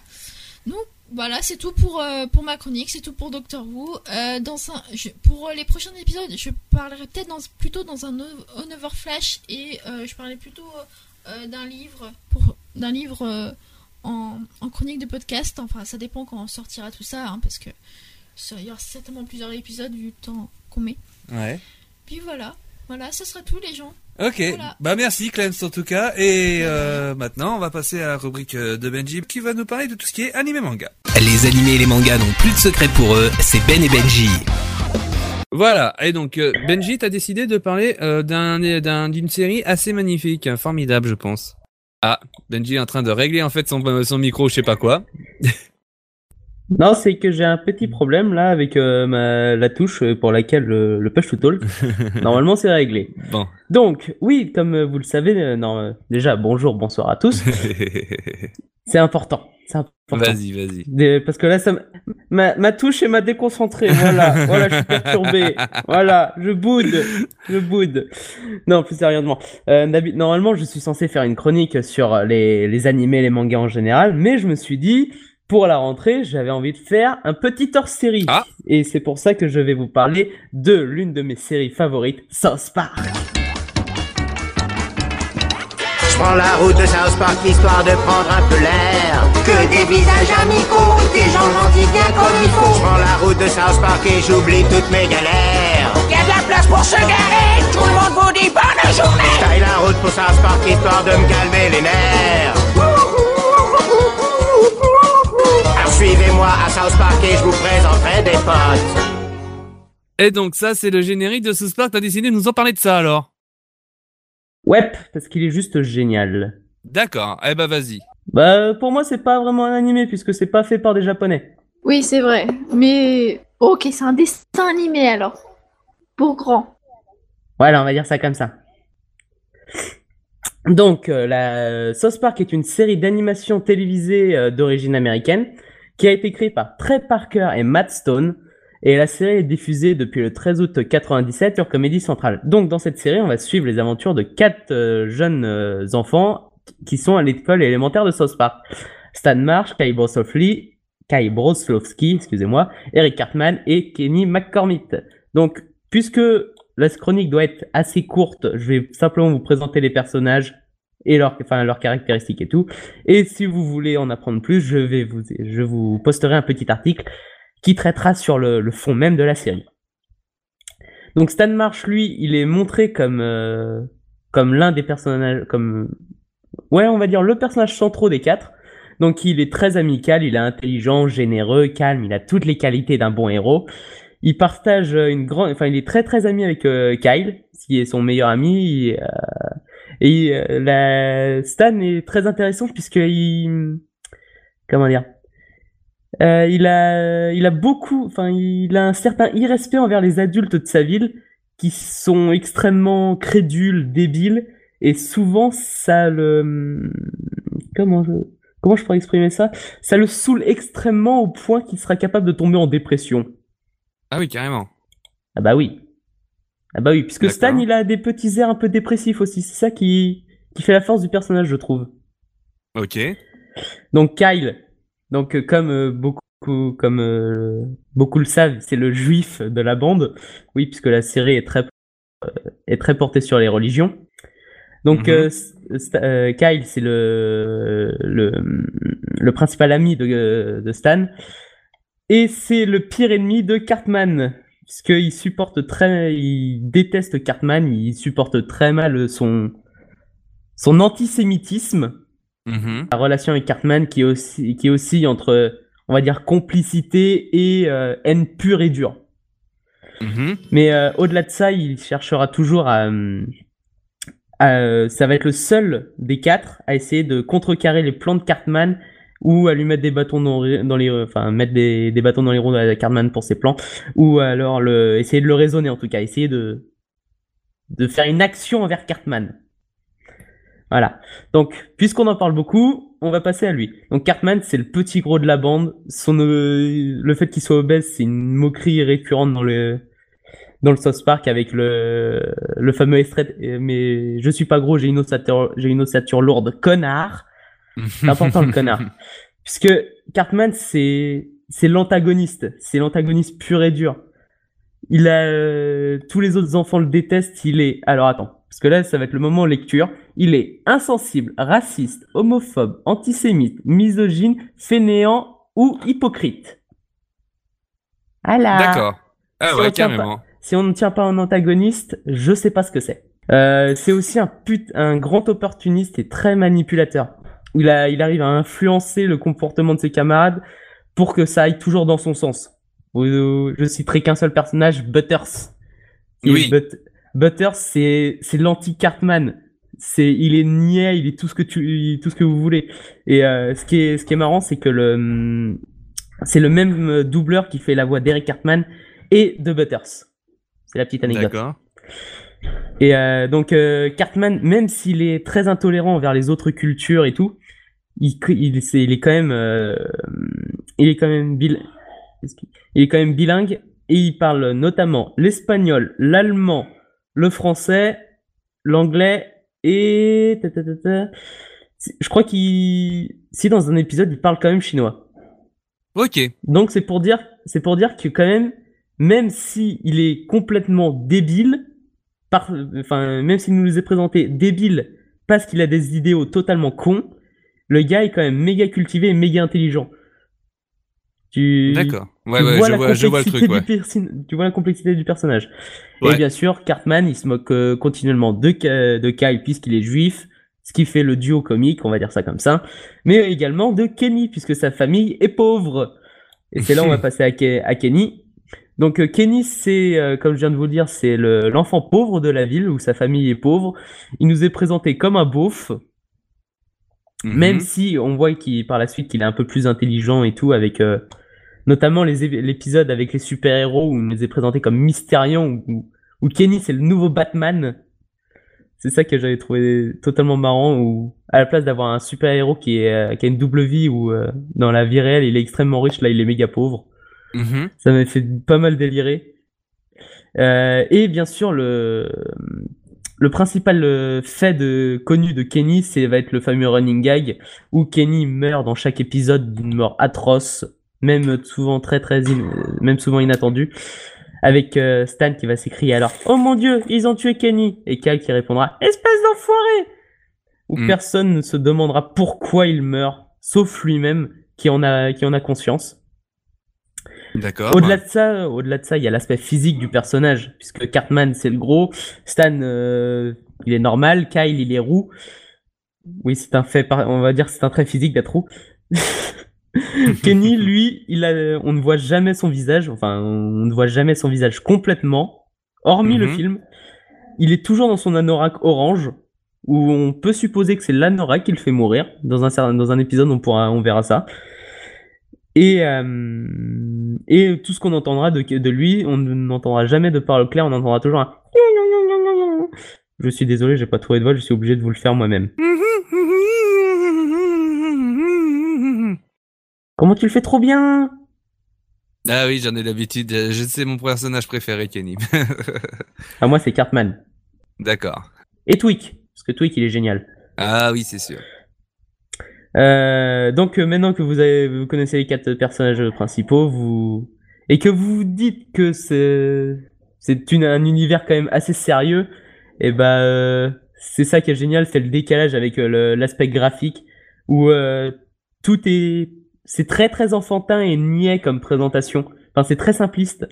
Donc voilà, c'est tout pour euh, pour ma chronique, c'est tout pour Doctor Who. Euh, dans un, je- pour les prochains épisodes, je parlerai peut-être dans, plutôt dans un Over Flash et euh, je parlerai plutôt d'un livre pour d'un livre en, en chronique de podcast. Enfin, ça dépend quand on sortira tout ça, hein, parce que ça- il y aura certainement plusieurs épisodes vu le temps qu'on met. Ouais. Puis voilà, voilà, ce sera tout les gens. Ok, Voilà. bah merci Clems en tout cas. Et euh, maintenant, on va passer à la rubrique euh, de Benji qui va nous parler de tout ce qui est animé manga. Les animés et les mangas n'ont plus de secret pour eux, c'est Ben et Benji. Voilà, et donc euh, Benji, t'as décidé de parler euh, d'un d'un- d'une série assez magnifique, formidable je pense. Ah, Benji est en train de régler en fait son, son micro, je sais pas quoi. Non, c'est que j'ai un petit problème là avec euh, ma, la touche euh, pour laquelle le, le push to talk. Normalement, c'est réglé. Bon. Donc, oui, comme euh, vous le savez, euh, non, euh, déjà, bonjour, bonsoir à tous. c'est important. C'est important. Vas-y, vas-y. Parce que là, ça ma, ma touche m'a déconcentré. Voilà, voilà, je suis perturbé. Voilà, je boude, je boude. Non, plus sérieusement. Euh, normalement, je suis censé faire une chronique sur les, les animés, les mangas en général, mais je me suis dit, pour la rentrée, j'avais envie de faire un petit hors-série. Et c'est pour ça que je vais vous parler de l'une de mes séries favorites, South Park. Je prends la route de South Park histoire de prendre un peu l'air. Que des visages amicaux, des gens gentils bien comme il faut. Je prends la route de South Park et j'oublie toutes mes galères. Y a de la place pour se garer, tout le monde vous dit bonne journée. Je taille la route pour South Park histoire de me calmer les nerfs. Suivez-moi à South Park et je vous présenterai des potes. Et donc ça, c'est le générique de South Park. T'as décidé de nous en parler de ça alors? Ouais, parce qu'il est juste génial. D'accord. Eh ben vas-y. Bah, pour moi, c'est pas vraiment un animé puisque c'est pas fait par des japonais. Oui, c'est vrai. Mais ok, c'est un dessin animé alors. Pour grand. Voilà, on va dire ça comme ça. Donc, euh, la South Park est une série d'animation télévisée euh, d'origine américaine qui a été créée par Trey Parker et Matt Stone. Et la série est diffusée depuis le 13 août 97 sur Comédie Centrale. Donc, dans cette série, on va suivre les aventures de quatre euh, jeunes euh, enfants qui sont à l'école élémentaire de South Park. Stan Marsh, Kai Broslovsky, Kai Broslovsky, excusez-moi, Eric Cartman et Kenny McCormick. Donc, puisque la chronique doit être assez courte, je vais simplement vous présenter les personnages et leurs, enfin, leurs caractéristiques et tout. Et si vous voulez en apprendre plus, je vais vous, je vous posterai un petit article qui traitera sur le, le fond même de la série. Donc Stan Marsh, lui, il est montré comme, euh, comme l'un des personnages, comme, ouais, on va dire le personnage central des quatre. Donc il est très amical, il est intelligent, généreux, calme, il a toutes les qualités d'un bon héros. Il partage une grande, enfin il est très très ami avec euh, Kyle, qui est son meilleur ami. Euh, et euh, la Stan est très intéressant puisque il, comment dire, euh, il a, il a beaucoup, enfin il a un certain irrespect envers les adultes de sa ville qui sont extrêmement crédules, débiles, et souvent ça le, comment je, comment je pourrais exprimer ça, ça le saoule extrêmement au point qu'il sera capable de tomber en dépression. Ah oui, carrément. Ah bah oui. Ah bah oui, puisque Stan, il a des petits airs un peu dépressifs aussi. C'est ça qui, qui fait la force du personnage, je trouve. Ok. Donc Kyle, donc euh, comme euh, beaucoup, comme euh, beaucoup le savent, c'est le juif de la bande. Oui, puisque la série est très est très portée sur les religions. Donc euh, Kyle, c'est le, le le principal ami de, de Stan. Et c'est le pire ennemi de Cartman, puisqu'il supporte très, il déteste Cartman, il supporte très mal son, son antisémitisme, Mhm. la relation avec Cartman qui est aussi, qui est aussi entre, on va dire, complicité et euh, haine pure et dure. Mhm. Mais euh, au-delà de ça, il cherchera toujours à, euh, à- ça va être le seul des quatre à essayer de contrecarrer les plans de Cartman ou à lui mettre des bâtons dans, les, enfin mettre des, des bâtons dans les roues à Cartman pour ses plans, ou alors le, essayer de le raisonner en tout cas, essayer de de faire une action envers Cartman. Voilà. Donc, puisqu'on en parle beaucoup, on va passer à lui. Donc, Cartman, c'est le petit gros de la bande. Son, euh, le fait qu'il soit obèse, c'est une moquerie récurrente dans le, dans le South Park avec le, le fameux extrait, euh, mais je suis pas gros, j'ai une ossature, j'ai une ossature lourde, connard. C'est important le connard. Puisque Cartman, c'est, c'est l'antagoniste, c'est l'antagoniste pur et dur. Il a, euh, tous les autres enfants le détestent, il est, alors attends, parce que là, ça va être le moment lecture. Il est insensible, raciste, homophobe, antisémite, misogyne, fainéant ou hypocrite. Voilà. D'accord. Ah Si ouais, carrément. pas- si on ne tient pas un antagoniste, je sais pas ce que c'est. Euh, c'est aussi un put, un grand opportuniste et très manipulateur. Il a, il arrive à influencer le comportement de ses camarades pour que ça aille toujours dans son sens. Je citerai qu'un seul personnage, Butters. Et Oui. But- Butters, c'est, c'est l'anti-Cartman. C'est, il est niais, il est tout ce que tu, tout ce que vous voulez. Et euh, ce qui est, ce qui est marrant, c'est que le, c'est le même euh, doubleur qui fait la voix d'Eric Cartman et de Butters. C'est la petite anecdote. D'accord. Et euh, donc euh, Cartman, même s'il est très intolérant envers les autres cultures et tout, il, il, est quand même, euh, il est quand même bil, il est quand même bilingue et il parle notamment l'espagnol, l'allemand, le français, l'anglais et je crois qu'il, si dans un épisode il parle quand même chinois. Ok. Donc c'est pour dire, c'est pour dire que quand même, même si il est complètement débile, par, enfin même s'il nous les est présenté débile parce qu'il a des idéaux totalement cons, le gars est quand même méga cultivé et méga intelligent. Tu, D'accord. Ouais, tu ouais, vois je la vois, je vois le complexité truc, ouais. du persi- tu vois la complexité du personnage. Et bien sûr, Cartman, il se moque euh, continuellement de, de Kyle puisqu'il est juif, ce qui fait le duo comique, on va dire ça comme ça, mais également de Kenny puisque sa famille est pauvre. Et c'est là où on va passer à, Ke- à Kenny. Donc euh, Kenny, c'est, euh, comme je viens de vous le dire, c'est le- l'enfant pauvre de la ville où sa famille est pauvre. Il nous est présenté comme un beauf, Mhm. même si on voit qu'il par la suite qu'il est un peu plus intelligent et tout avec euh, notamment les l'épisode avec les super-héros où il nous est présenté comme Mysterion où, où Kenny c'est le nouveau Batman. C'est ça que j'avais trouvé totalement marrant où à la place d'avoir un super-héros qui est euh, qui a une double vie où euh, dans la vie réelle il est extrêmement riche là il est méga pauvre. Mhm. Ça m'a fait pas mal délirer. Euh, et bien sûr, le, le principal euh, fait de, connu de Kenny, c'est va être le fameux running gag où Kenny meurt dans chaque épisode d'une mort atroce, même souvent très très in- même souvent inattendue, avec euh, Stan qui va s'écrier alors Oh mon dieu, ils ont tué Kenny et Cal qui répondra Espèce d'enfoiré Où Mm. personne ne se demandera pourquoi il meurt, sauf lui-même qui en a qui en a conscience. D'accord. Au-delà de ça, au-delà de ça, il y a l'aspect physique du personnage, puisque Cartman c'est le gros, Stan euh, il est normal, Kyle il est roux. Oui, c'est un fait, par- on va dire c'est un trait physique d'être roux. Kenny, lui, il a, on ne voit jamais son visage, enfin, on ne voit jamais son visage complètement, hormis le Mhm. film. Il est toujours dans son anorak orange, où on peut supposer que c'est l'anorak qui le fait mourir. Dans un, dans un épisode, on pourra, on verra ça. Et, euh, et tout ce qu'on entendra de, de lui, on n'entendra jamais de parole claire, on entendra toujours un. Je suis désolé, j'ai pas trouvé de voix, je suis obligé de vous le faire moi-même. Comment tu le fais trop bien? Ah oui, j'en ai l'habitude. Sais mon personnage préféré, Kenny. Ah, moi, c'est Cartman. D'accord. Et Tweak, parce que Tweak, il est génial. Ah oui, c'est sûr. Euh, donc euh, maintenant que vous, avez, vous connaissez les quatre personnages principaux, vous et que vous dites que c'est c'est une- un univers quand même assez sérieux, et ben euh, c'est ça qui est génial, c'est le décalage avec euh, l'aspect graphique où tout est c'est très très enfantin et niais comme présentation. Enfin c'est très simpliste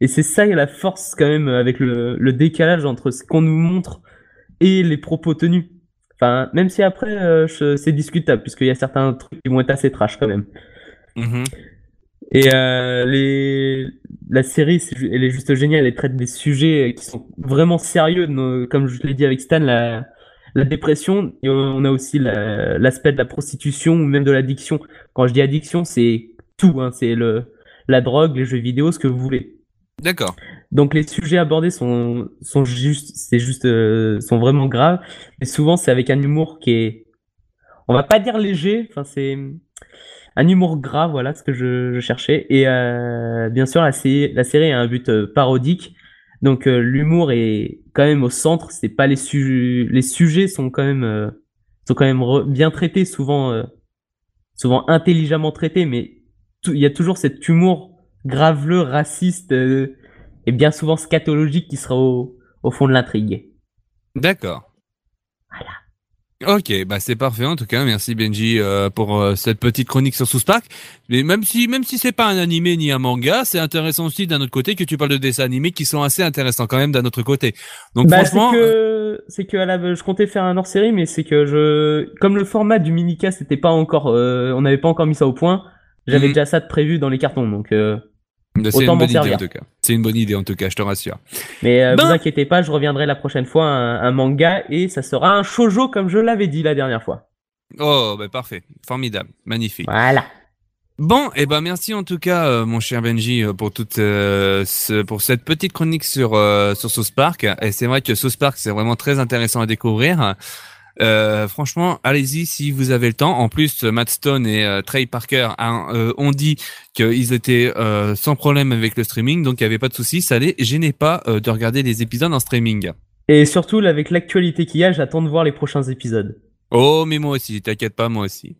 et c'est ça la force quand même avec le, le décalage entre ce qu'on nous montre et les propos tenus. Enfin, même si après, euh, c'est discutable, puisqu'il y a certains trucs qui vont être assez trash quand même. Mhm. Et euh, les... la série, elle est juste géniale, elle traite des sujets qui sont vraiment sérieux, comme je l'ai dit avec Stan, la, la dépression, et on a aussi la- l'aspect de la prostitution ou même de l'addiction. Quand je dis addiction, c'est tout, hein, c'est le, la drogue, les jeux vidéo, ce que vous voulez. D'accord. Donc les sujets abordés sont sont juste c'est juste euh, sont vraiment graves. Mais souvent c'est avec un humour qui est on va pas dire léger enfin c'est un humour gras voilà ce que je, je cherchais. Et euh, bien sûr la série la série a un but euh, parodique. Donc euh, l'humour est quand même au centre. C'est pas les sujets, les sujets sont quand même euh, sont quand même bien traités, souvent souvent intelligemment traités, mais il y a toujours cet humour graveleux, raciste et bien souvent scatologique qui sera au, au fond de l'intrigue. D'accord. Ok, bah c'est parfait en tout cas. Merci Benji euh, pour euh, cette petite chronique sur South Park. Mais même si même si c'est pas un animé ni un manga, c'est intéressant aussi d'un autre côté que tu parles de dessins animés qui sont assez intéressants quand même d'un autre côté. Donc bah, franchement, c'est que c'est que à la, je comptais faire un hors série, mais c'est que je comme le format du minicast n'était pas encore, euh, on n'avait pas encore mis ça au point. J'avais Mhm. déjà ça de prévu dans les cartons, donc euh, c'est une bonne idée en tout cas. C'est une bonne idée en tout cas, je te rassure. Mais euh, Ben- vous inquiétez pas, je reviendrai la prochaine fois un, un manga et ça sera un shojo comme je l'avais dit la dernière fois. Oh, bah parfait, formidable, magnifique. Voilà. Bon, et ben merci en tout cas, euh, mon cher Benji, euh, pour toute euh, ce, pour cette petite chronique sur euh, sur South Park. Et c'est vrai que South Park c'est vraiment très intéressant à découvrir. Euh, franchement, allez-y si vous avez le temps. En plus, Matt Stone et euh, Trey Parker hein, euh, ont dit qu'ils étaient euh, sans problème avec le streaming, donc il y avait pas de souci. Ça les gênait pas euh, de regarder les épisodes en streaming. Et surtout avec l'actualité qu'il y a, j'attends de voir les prochains épisodes. Oh, mais moi aussi, t'inquiète pas, moi aussi.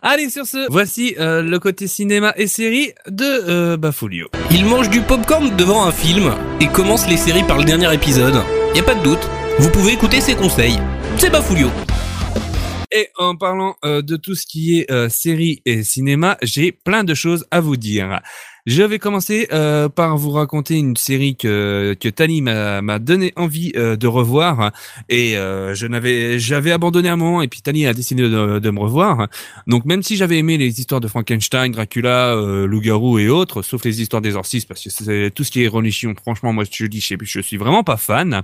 Allez, sur ce, voici euh, le côté cinéma et série de euh, Bafolio. Il mange du popcorn devant un film et commence les séries par le dernier épisode. Y a pas de doute, vous pouvez écouter ses conseils. C'est Bafoulio. Et en parlant euh, de tout ce qui est euh, série et cinéma, j'ai plein de choses à vous dire. Je vais commencer euh, par vous raconter une série que que Tani m'a donné envie de revoir et je n'avais j'avais abandonné un moment et puis Tani a décidé de, me revoir. Donc même si j'avais aimé les histoires de Frankenstein, Dracula, loup-garou et autres, sauf les histoires des exorcistes parce que c'est tout ce qui est religion. Franchement, moi je dis je suis vraiment pas fan.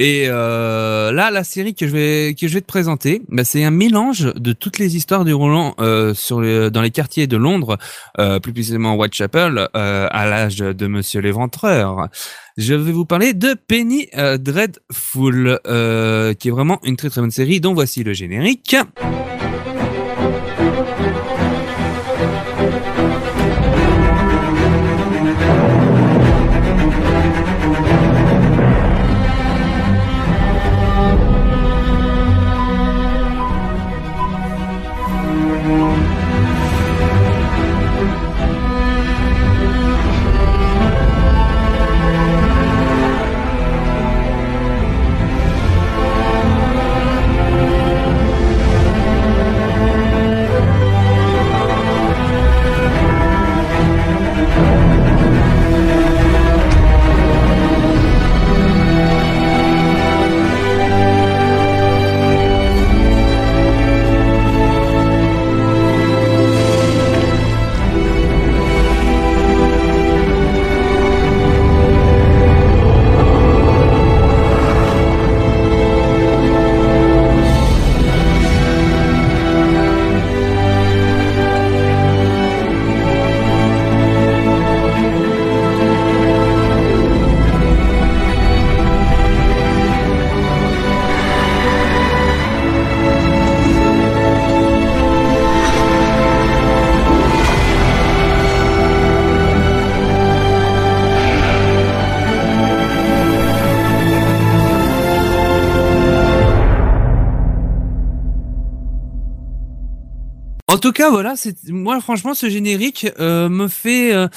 Et euh, là, la série que je vais que je vais te présenter, bah, c'est un mélange de toutes les histoires du Roland euh, sur les, dans les quartiers de Londres, euh, plus précisément Whitechapel, euh, à l'âge de Monsieur l'Éventreur. Je vais vous parler de Penny euh, Dreadful, euh, qui est vraiment une très très bonne série. dont voici le générique. En tout cas, voilà, c'est moi franchement ce générique euh, me fait, euh,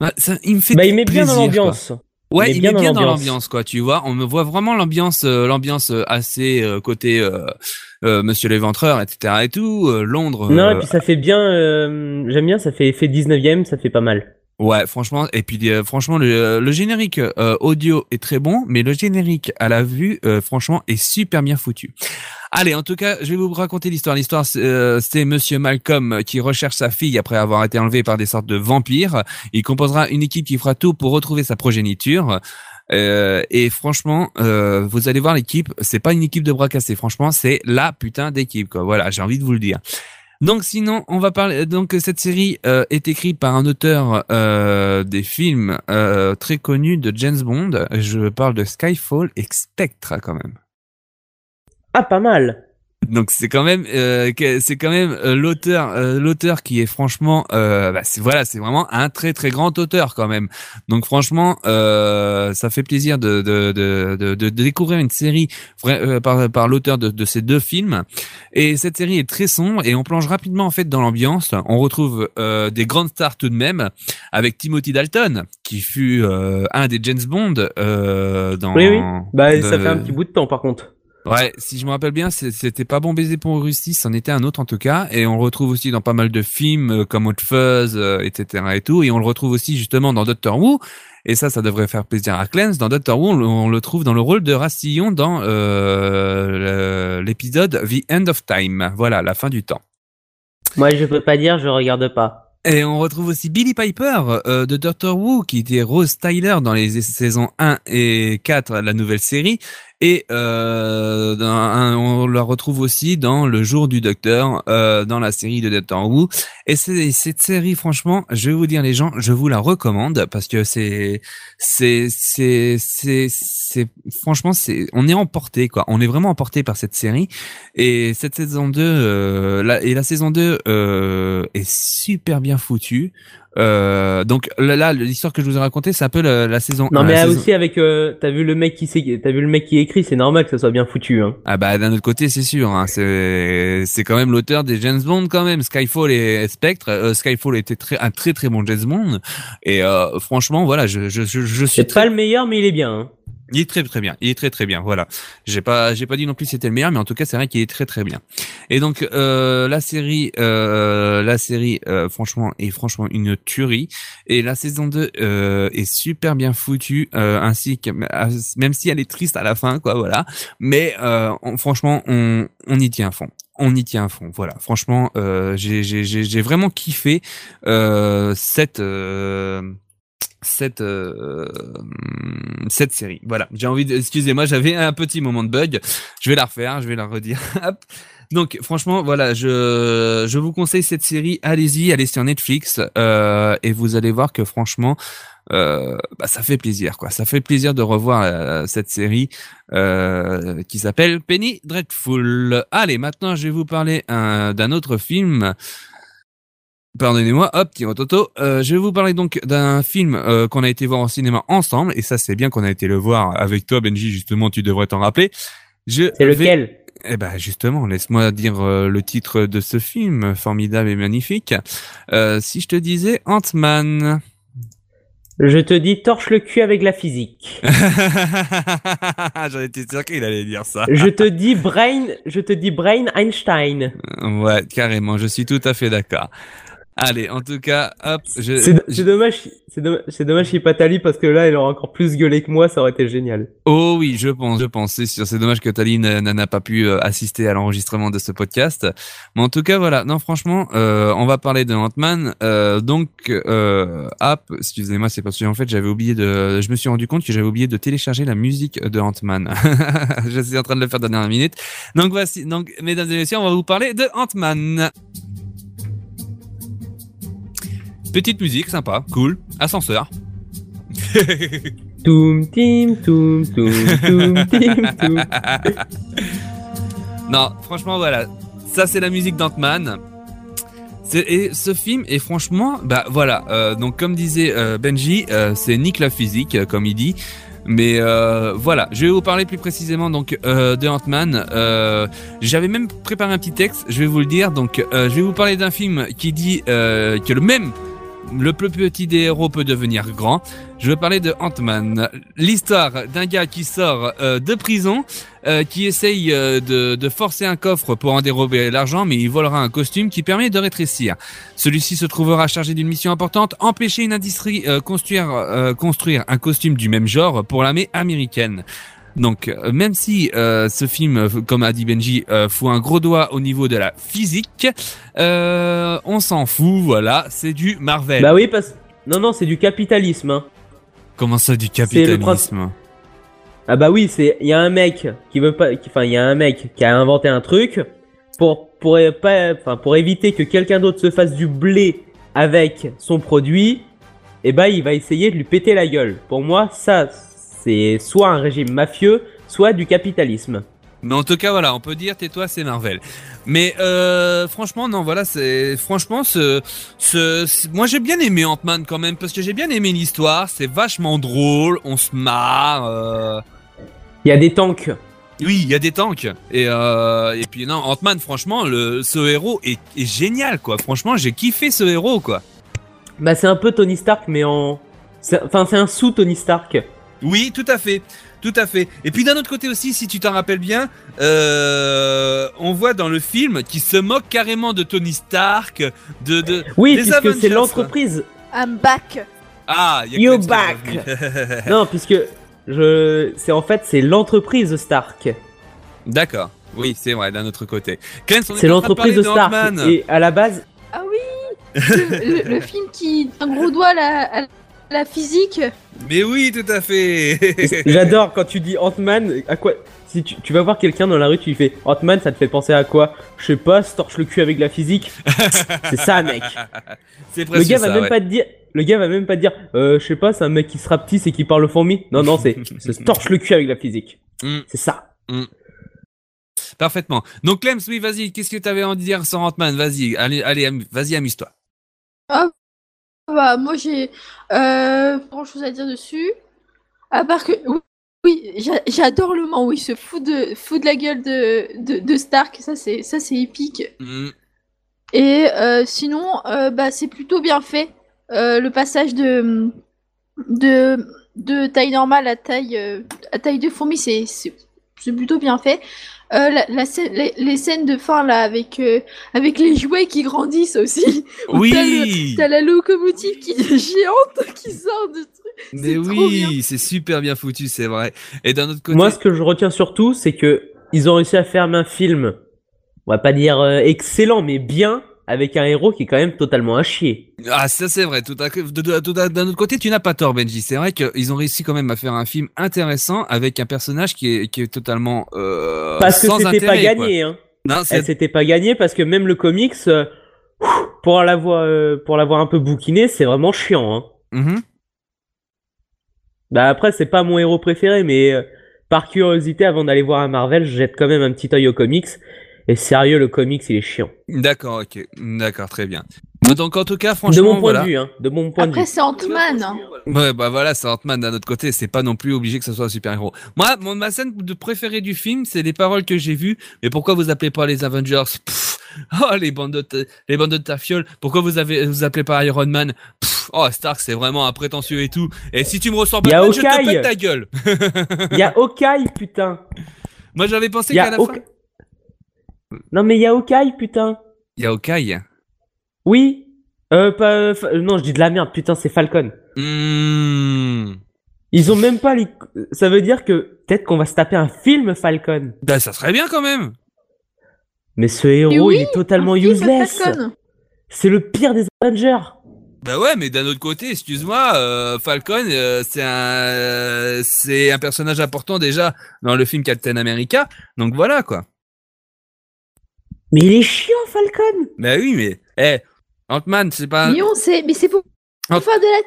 bah, ça, il me fait Bah, il met bien dans l'ambiance. Ouais, Il il, met bien dans l'ambiance. quoi. Tu vois, on me voit vraiment l'ambiance, euh, l'ambiance euh, assez euh, côté euh, euh, Monsieur l'Éventreur, etc. et tout. euh, Londres. Non, et puis ça fait bien, euh, j'aime bien, ça fait effet 19ème, ça fait pas mal. Ouais, franchement, et puis euh, franchement, le, le générique euh, audio est très bon, mais le générique à la vue, euh, franchement, est super bien foutu. Allez, en tout cas, je vais vous raconter l'histoire. L'histoire, c'est euh, c'est Monsieur Malcolm qui recherche sa fille après avoir été enlevé par des sortes de vampires. Il composera une équipe qui fera tout pour retrouver sa progéniture. Euh, et franchement, euh, vous allez voir l'équipe, c'est pas une équipe de bras cassés. Franchement, c'est la putain d'équipe. Quoi. Voilà, j'ai envie de vous le dire. Donc sinon, on va parler. Donc cette série euh, est écrite par un auteur euh, des films euh, très connu de James Bond. Je parle de Skyfall et Spectre quand même. Ah, pas mal. Donc c'est quand même, euh, c'est quand même euh, l'auteur, euh, l'auteur qui est franchement, euh, bah, c'est voilà, c'est vraiment un très très grand auteur quand même. Donc franchement, euh, ça fait plaisir de de, de, de, de découvrir une série euh, par par l'auteur de, de ces deux films. Et cette série est très sombre et on plonge rapidement en fait dans l'ambiance. On retrouve euh, des grandes stars tout de même avec Timothy Dalton qui fut euh, un des James Bond euh, dans. Oui, oui. Bah, ça fait un petit bout de temps, par contre. Ouais, si je me rappelle bien, c'était pas bon baiser pour Russie, c'en était un autre en tout cas, et on le retrouve aussi dans pas mal de films euh, comme Hot Fuzz, euh, etc. et tout, et on le retrouve aussi justement dans Doctor Who, et ça, ça devrait faire plaisir à Clance. Dans Doctor Who, on, le- on le trouve dans le rôle de Rastillon dans euh, l'épisode The End of Time, voilà, la fin du temps. Moi, je peux pas dire, je regarde pas. Et on retrouve aussi Billy Piper euh, de Doctor Who qui était Rose Tyler dans les saisons 1 et 4 de la nouvelle série et euh, on la retrouve aussi dans Le Jour du Docteur euh, dans la série de Doctor Who. Et cette série franchement je vais vous dire les gens je vous la recommande parce que c'est c'est c'est c'est c'est franchement c'est on est emporté quoi. On est vraiment emporté par cette série. Et cette saison 2 euh, la, et la saison 2 euh, est super bien foutue euh, donc là, l'histoire que je vous ai racontée c'est un peu la, la saison Non, 1, mais ah, saison- aussi avec, euh, t'as vu le mec qui t'as vu le mec qui écrit, c'est normal que ça soit bien foutu, hein. Ah bah d'un autre côté c'est sûr, hein, c'est c'est quand même l'auteur des James Bond quand même, Skyfall et Spectre. Euh, Skyfall était très un très très bon James Bond et euh, franchement voilà je je je, je suis C'est pas le meilleur, mais il est bien, hein. Il est très très bien, il est très très bien. Voilà, j'ai pas j'ai pas dit non plus c'était le meilleur, mais en tout cas c'est vrai qu'il est très très bien. Et donc euh, la série euh, la série euh, franchement est franchement une tuerie et la saison 2 euh, est super bien foutue euh, ainsi que même si elle est triste à la fin quoi voilà, mais euh, franchement on on y tient à fond. On y tient à fond, voilà. Franchement, euh, j'ai vraiment kiffé euh, cette euh, cette euh, cette série. Voilà, j'ai envie de excusez-moi, j'avais un petit moment de bug. Je vais la refaire, je vais la redire. Donc franchement, voilà, je je vous conseille cette série. Allez-y, allez sur Netflix euh, et vous allez voir que franchement, euh, bah, ça fait plaisir quoi. Ça fait plaisir de revoir euh, cette série euh, qui s'appelle Penny Dreadful. Allez, maintenant je vais vous parler euh, d'un autre film. Pardonnez-moi, hop, petit rototo. Euh, je vais vous parler donc d'un film euh, qu'on a été voir au cinéma ensemble, et ça c'est bien qu'on a été le voir avec toi, Benji. Justement, tu devrais t'en rappeler. Je C'est vais- lequel? Eh ben justement, laisse-moi dire euh, le titre de ce film formidable et magnifique. Euh, si je te disais Ant-Man. Je te dis, torche le cul avec la physique. J'en étais sûr qu'il allait dire ça. je te dis Brain, je te dis Brain Einstein. Ouais, carrément, je suis tout à fait d'accord. Allez, en tout cas, hop, je... C'est dommage, c'est dommage, c'est dommage qu'il n'y ait pas parce que là, elle aurait encore plus gueulé que moi, ça aurait été génial. Oh oui, je pense, je pense, c'est sûr. C'est dommage que Tali n'a pas pu euh, assister à l'enregistrement de ce podcast. Mais en tout cas, voilà. Non, franchement, euh, on va parler de Ant-Man. Euh, donc, euh, app, excusez-moi, c'est parce que en fait, j'avais oublié de, je me suis rendu compte que j'avais oublié de télécharger la musique de Ant-Man. je suis en train de le faire dernière minute. Donc voici, donc, mesdames et messieurs, on va vous parler de Ant-Man. Petite musique, sympa, cool, ascenseur. Toum tim toum toum toum tim toum. non, franchement, voilà. Ça, c'est la musique d'Ant-Man. Et ce film est franchement, bah voilà. euh, donc comme disait euh, Benji, euh, c'est Nick la physique, comme il dit. Mais euh, voilà, je vais vous parler plus précisément donc euh, de Ant-Man. Euh, J'avais même préparé un petit texte, je vais vous le dire. Donc, je vais vous parler d'un film qui dit que le même le plus petit des héros peut devenir grand. Je veux parler de Ant-Man. L'histoire d'un gars qui sort euh, de prison, euh, qui essaye euh, de, de forcer un coffre pour en dérober l'argent, mais il volera un costume qui permet de rétrécir. Celui-ci se trouvera chargé d'une mission importante, empêcher une industrie euh, construire, euh, construire un costume du même genre pour l'armée américaine. Donc, euh, même si euh, ce film, euh, comme a dit Benji, euh, fout un gros doigt au niveau de la physique, euh, on s'en fout, voilà, c'est du Marvel. Bah oui, parce non non, c'est du capitalisme. Hein. Comment ça, du capitalisme? Ah bah oui, c'est il y a un mec qui veut pas, enfin il y a un mec qui a inventé un truc pour pour pas, enfin pour éviter que quelqu'un d'autre se fasse du blé avec son produit. Et bah il va essayer de lui péter la gueule. Pour moi, ça c'est soit un régime mafieux, soit du capitalisme. Mais en tout cas, voilà, on peut dire tais-toi, c'est Marvel. Mais euh, franchement, non, voilà, c'est franchement ce, ce, ce- moi j'ai bien aimé Ant-Man quand même parce que j'ai bien aimé l'histoire. C'est vachement drôle, on se marre. euh, Il y a des tanks. Oui, il y a des tanks. Et, euh, et puis non, Ant-Man, franchement, le, ce héros est, est génial, quoi. Franchement, j'ai kiffé ce héros, quoi. Bah, c'est un peu Tony Stark, mais en. Enfin, c'est un sous Tony Stark. Oui, tout à fait. Tout à fait. Et puis d'un autre côté aussi, si tu t'en rappelles bien, euh, on voit dans le film qu'il se moque carrément de Tony Stark, de... de Oui, des puisque c'est l'entreprise. I'm back. Ah, y a You qui back. non, puisque je, c'est en fait c'est l'entreprise Stark. D'accord. Oui, c'est vrai, d'un autre côté. C'est de l'entreprise de Stark. Et à la base, Ah oui le, le- le film qui un gros doigt à la, à la physique. Mais oui, tout à fait. j'adore quand tu dis Ant-Man. À quoi Si tu, tu vas voir quelqu'un dans la rue, tu lui fais Ant-Man, ça te fait penser à quoi? Je sais pas, se torche le cul avec la physique. c'est ça, mec. C'est Le gars va ça, même ouais. pas te dire. Le gars va même pas te dire, euh, je sais pas, c'est un mec qui sera petit, c'est qui parle fourmi. Non, non, c'est c'est se torche le cul avec la physique. Mm. C'est ça. Parfaitement. Donc Clem, oui, vas-y, qu'est-ce que tu avais envie de dire sur Ant-Man? Vas-y, allez, allez, am- vas-y, amuse-toi. Ah bah moi j'ai euh, pas grand chose à dire dessus. À part que oui, oui, j'a- j'adore le moment où il se fout de fout de la gueule de, de, de Stark, ça c'est ça c'est épique. Mm. Et euh, sinon euh, bah c'est plutôt bien fait. Euh, le passage de de de taille normale à taille euh, à taille de fourmi c'est plutôt bien fait. Euh, la, la scène- les, les scènes de fin là avec euh, avec les jouets qui grandissent aussi. Oui. t'as la locomotive qui est géante qui sort du truc. Mais oui, c'est super bien foutu, c'est vrai. Et d'un autre côté, Moi, ce que je retiens surtout, c'est que ils ont réussi à faire un film, on va pas dire euh, excellent, mais bien, avec un héros qui est quand même totalement à chier. ah ça c'est vrai. Tout tout d'un autre côté, tu n'as pas tort, Benji. C'est vrai qu'ils ont réussi quand même à faire un film intéressant avec un personnage qui est qui est totalement euh, Parce que c'était pas quoi. gagné, hein. Non, s'était pas gagné parce que même le comics, euh, pour l'avoir, euh, pour l'avoir un peu bouquiné, c'est vraiment chiant. Hein. Mhm. Bah après, c'est pas mon héros préféré, mais euh, par curiosité, avant d'aller voir un Marvel, je jette quand même un petit œil au comics. Et sérieux, le comics, il est chiant. D'accord, ok, d'accord, très bien. Donc en tout cas, franchement, de mon point voilà. de vue, hein. De mon point de Après vue. c'est Ant-Man. hein. Ouais, bah voilà, c'est Ant-Man d'un autre côté, c'est pas non plus obligé que ce soit un super-héros. Moi, mon, ma scène de préférée du film, c'est les paroles que j'ai vues. Mais pourquoi vous appelez pas les Avengers? Pff, Oh, les bandes de, ta- les bandes de tafiole. Pourquoi vous avez, vous appelez pas Iron Man? Pff, Oh, Stark, c'est vraiment un prétentieux et tout. Et si tu me ressors Y a pas, je te Hawkeye. pète ta gueule. Il y a Hawkeye, putain. Moi, j'avais pensé qu'à a la fin. Non, mais il y a Hawkeye, putain. Il y a Hawkeye. Oui. Euh, pas, euh, fa- non, je dis de la merde, putain, c'est Falcon. Hmm. Ils ont même pas les... Ça veut dire que peut-être qu'on va se taper un film Falcon. Bah, ça serait bien quand même. Mais ce héros, oui, il est totalement useless. Falcon. C'est le pire des Avengers. Bah ouais, mais d'un autre côté, excuse-moi, euh, Falcon, euh, c'est un, euh, c'est un personnage important déjà dans le film Captain America. Donc voilà quoi. Mais il est chiant, Falcon. Bah oui, mais eh, Ant-Man, c'est pas Mais on sait, mais c'est pour Ant- faire de la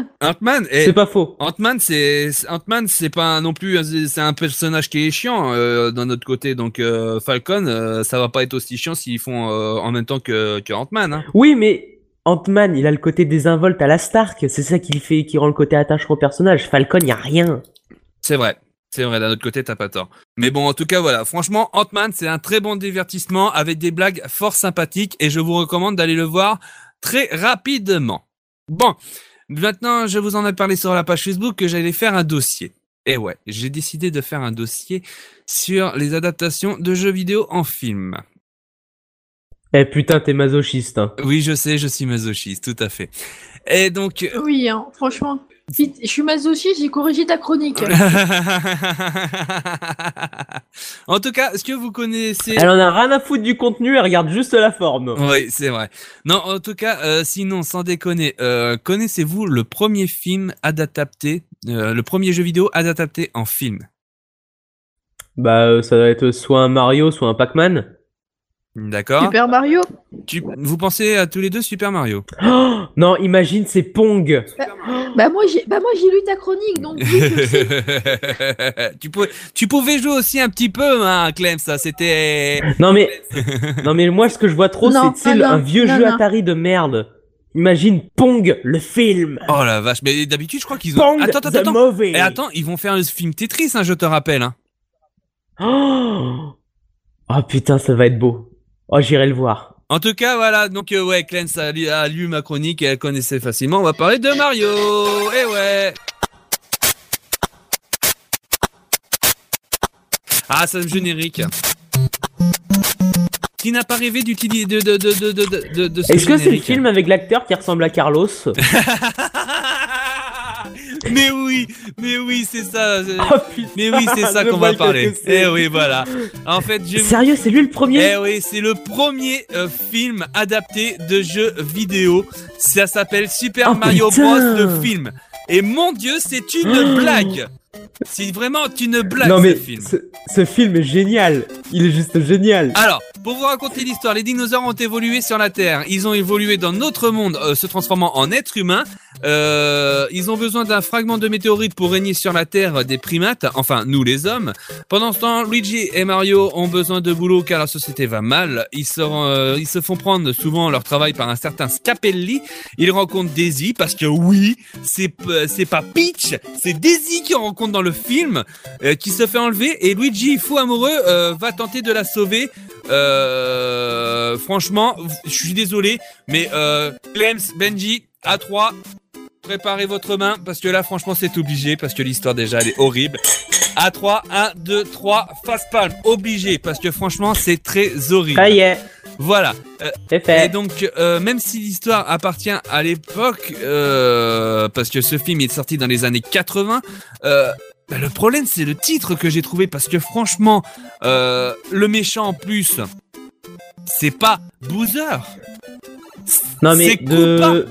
thune. Ant-Man. eh, C'est pas faux. Ant-Man, c'est Ant-Man, c'est pas non plus, c'est un personnage qui est chiant euh, d'un autre côté. Donc euh, Falcon, euh, ça va pas être aussi chiant s'ils font euh, en même temps que, que Ant-Man. Hein. Oui, mais Ant-Man, il a le côté désinvolte à la Stark. C'est ça qui fait, qui rend le côté attachant au personnage. Falcon, il y a rien. C'est vrai. C'est vrai, d'un autre côté, t'as pas tort. Mais bon, en tout cas, voilà. Franchement, Ant-Man, c'est un très bon divertissement avec des blagues fort sympathiques et je vous recommande d'aller le voir très rapidement. Bon. Maintenant, je vous en ai parlé sur la page Facebook que j'allais faire un dossier. Et ouais, j'ai décidé de faire un dossier sur les adaptations de jeux vidéo en film. Eh putain, t'es masochiste. Hein. Oui, je sais, je suis masochiste, tout à fait. Et donc, Oui, hein, franchement. Je suis masochiste, j'ai corrigé ta chronique. en tout cas, est-ce que vous connaissez Elle en a rien à foutre du contenu, elle regarde juste la forme. Oui, c'est vrai. Non, en tout cas, euh, sinon, sans déconner, euh, connaissez-vous le premier film adapté, euh, le premier jeu vidéo adapté en film? Bah, ça doit être soit un Mario, soit un Pac-Man. D'accord. Super Mario. Tu, vous pensez à tous les deux Super Mario? Oh, non, imagine, c'est Pong. Bah moi j'ai bah moi j'ai lu ta chronique donc oui, tu, pouvais, tu pouvais jouer aussi un petit peu, hein, Clem, ça c'était. Non mais, non mais moi ce que je vois trop, Non, c'est ah un vieux non, jeu non. Atari de merde. Imagine Pong, le film. Oh la vache, mais d'habitude je crois qu'ils ont. Pong, attends, attends, the attends. movie. Et attends, ils vont faire le film Tetris, hein, je te rappelle. Hein. Oh, Oh, putain, ça va être beau. Oh, j'irai le voir. En tout cas, voilà, donc euh, ouais, Clem a, lu- a lu ma chronique et elle connaissait facilement. On va parler de Mario. Eh ouais. Ah, c'est le générique. Qui n'a pas rêvé d'utiliser de de de de de de, de, de ce Est-ce que c'est le film avec l'acteur qui ressemble à Carlos? Mais oui, mais oui, c'est ça. Oh, mais oui, c'est ça qu'on va parler. Eh oui, voilà. En fait, je Sérieux, c'est lui le premier Eh oui, c'est le premier euh, film adapté de jeu vidéo. Ça s'appelle Super Oh, Mario putain. Bros. le film. Et mon dieu, c'est une blague. C'est vraiment une blague Non ce mais film. ce, ce film est génial. Il est juste génial. Alors, pour vous raconter l'histoire, les dinosaures ont évolué sur la Terre. Ils ont évolué dans notre monde, euh, se transformant en êtres humains. Euh, ils ont besoin d'un fragment de météorite pour régner sur la Terre des primates, enfin nous les hommes. Pendant ce temps, Luigi et Mario ont besoin de boulot car la société va mal. Ils se, euh, ils se font prendre souvent leur travail par un certain Scapelli. Ils rencontrent Daisy parce que oui, c'est pas Peach, c'est Daisy qui rencontre dans le film, euh, qui se fait enlever et Luigi, fou amoureux, euh, va tenter de la sauver. Euh, franchement, je suis désolé, mais Clems, Benji, A3, préparez votre main parce que là, franchement, c'est obligé parce que l'histoire déjà elle est horrible. A3, 1, 2, 3, face palme, obligé parce que franchement, c'est très horrible. Ça Voilà. Euh, et donc, euh, même si l'histoire appartient à l'époque, euh, parce que ce film est sorti dans les années 80, euh, bah, le problème c'est le titre que j'ai trouvé, parce que franchement, le méchant en plus, c'est pas Boozer. Non mais c'est de.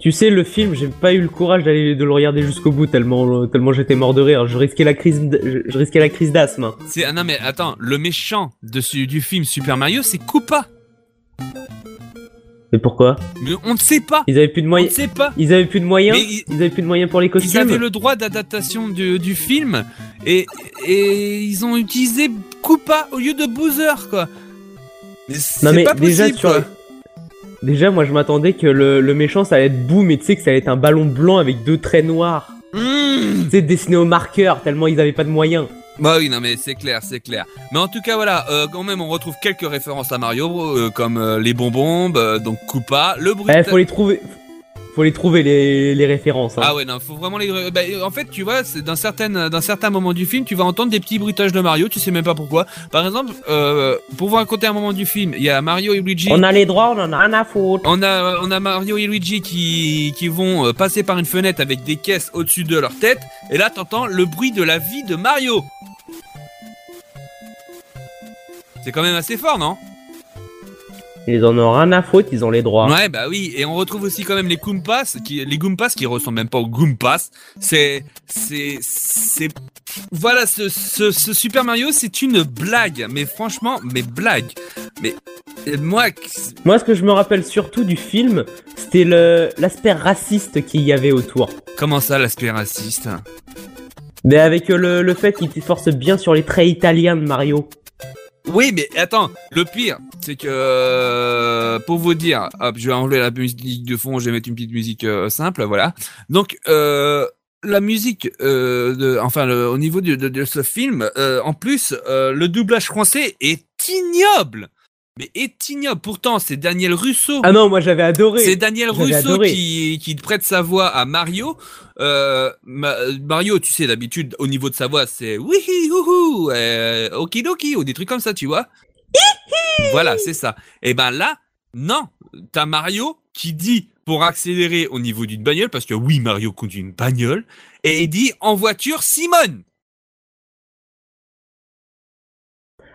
Tu sais, le film, j'ai pas eu le courage d'aller de le regarder jusqu'au bout tellement tellement j'étais mort de rire. Je risquais la crise, d- je, je risquais la crise d'asthme. C'est ah non mais attends, le méchant de du film Super Mario, c'est Koopa. Mais pourquoi? Mais on ne sait pas. Ils avaient plus de On ne moyens. sait pas. Ils avaient plus de moyens. Ils- Ils avaient plus de moyens pour les Ils costumes. avaient le droit d'adaptation du, du film et, et ils ont utilisé Koopa au lieu de Boozer quoi. Mais c'est Non mais pas déjà possible, tu vois- quoi. Déjà moi je m'attendais que le, le méchant ça allait être boum mais tu sais que ça allait être un ballon blanc avec deux traits noirs. Mmh. Tu sais dessiné au marqueur tellement ils avaient pas de moyens. Bah oui non mais c'est clair c'est clair. Mais en tout cas voilà euh, quand même on retrouve quelques références à Mario euh, comme euh, les bonbons euh, donc Koopa le bruit. Eh faut les trouver. Faut les trouver les, les références. hein. Ah ouais non faut vraiment les bah, en fait tu vois c'est dans certaines dans certains moments du film tu vas entendre des petits bruitages de Mario tu sais même pas pourquoi par exemple euh, pour vous raconter un moment du film il y a Mario et Luigi On a les droits, on en a rien à foutre. On a, on a Mario et Luigi qui, qui vont euh, passer par une fenêtre avec des caisses au-dessus de leur tête. Et là, t'entends le bruit de la vie de Mario. C'est quand même assez fort, non? Ils en ont rien à foutre, ils ont les droits. Ouais, bah oui. Et on retrouve aussi quand même les Goompas, qui, les Goompas qui ressemblent même pas aux Goompas. C'est, c'est, c'est, voilà, ce, ce, ce Super Mario, c'est une blague. Mais franchement, mais blague. Mais euh, moi, Moi ce que je me rappelle surtout du film, c'était le l'aspect raciste qu'il y avait autour. comment ça, l'aspect raciste? Mais avec le, le fait qu'il force bien sur les traits italiens de Mario. Oui, mais attends, le pire, c'est que euh, pour vous dire, je vais enlever la musique de fond, je vais mettre une petite musique euh, simple, voilà. Donc, euh, la musique, de, enfin, au niveau de, ce film, en plus, le doublage français est ignoble. Mais est ignoble. Pourtant, c'est Daniel Russo. Ah non, moi j'avais adoré. C'est Daniel Russo qui, qui prête sa voix à Mario. Euh, Ma- Mario, tu sais, d'habitude, au niveau de sa voix, c'est oui, houhou, euh, okidoki, ou des trucs comme ça, tu vois. voilà, c'est ça. Et ben là, non, t'as Mario qui dit pour accélérer au niveau d'une bagnole, parce que oui, Mario conduit une bagnole, et il dit en voiture Simone.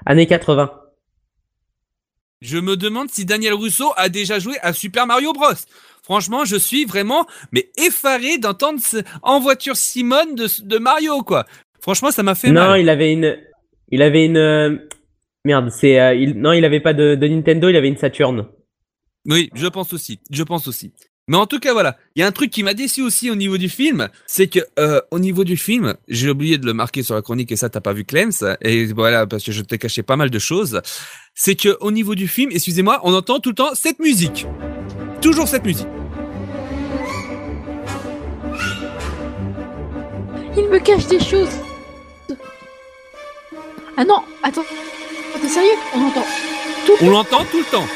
Années 80. Je me demande si Daniel Russo a déjà joué à Super Mario Bros. Franchement, je suis vraiment mais effaré d'entendre ce- en voiture Simone de, de Mario quoi. Franchement, ça m'a fait Non, mal. il avait une, il avait une, euh, Merde, c'est euh, il... non, il avait pas de, de Nintendo, il avait une Saturn. Oui, je pense aussi. Je pense aussi. Mais en tout cas, voilà. Il y a un truc qui m'a déçu aussi au niveau du film, c'est que euh, au niveau du film, j'ai oublié de le marquer sur la chronique et ça t'as pas vu Clems et voilà parce que je t'ai caché pas mal de choses. C'est que au niveau du film, excusez-moi, on entend tout le temps cette musique, toujours cette musique. Il me cache des choses. Ah non, attends. T'es sérieux On entend. On l'entend tout le temps.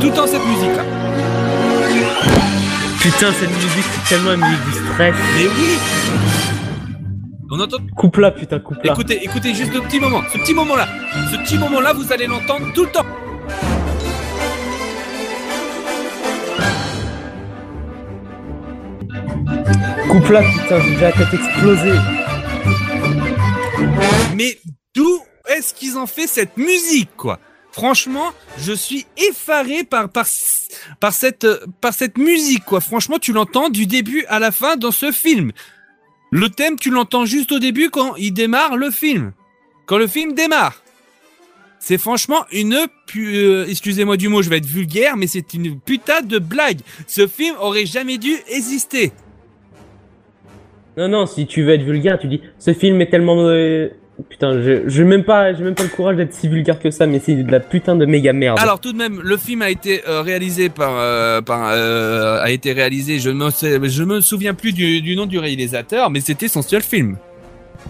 Tout le temps cette musique là. Putain, cette musique, c'est tellement une musique du stress. Mais oui. On entend. Coupe là, putain, coupe là. Écoutez, écoutez juste le petit moment, ce petit moment là, ce petit moment là, vous allez l'entendre tout le temps. Coupe là, putain, j'ai déjà la tête explosée. Mais d'où est-ce qu'ils ont fait cette musique, quoi? Franchement, je suis effaré par cette musique, quoi. Franchement, tu l'entends du début à la fin dans ce film. Le thème, tu l'entends juste au début quand il démarre le film. Quand le film démarre. C'est franchement une euh, excusez-moi du mot, je vais être vulgaire, mais c'est une putain de blague. Ce film aurait jamais dû exister. Non, non, si tu veux être vulgaire, tu dis ce film est tellement. Putain, je j'ai même pas, j'ai même pas le courage d'être si vulgaire que ça, mais c'est de la putain de méga merde. Alors tout de même, le film a été euh, réalisé par, euh, par euh, a été réalisé. Je me je me souviens plus du, du nom du réalisateur, mais c'était son seul film.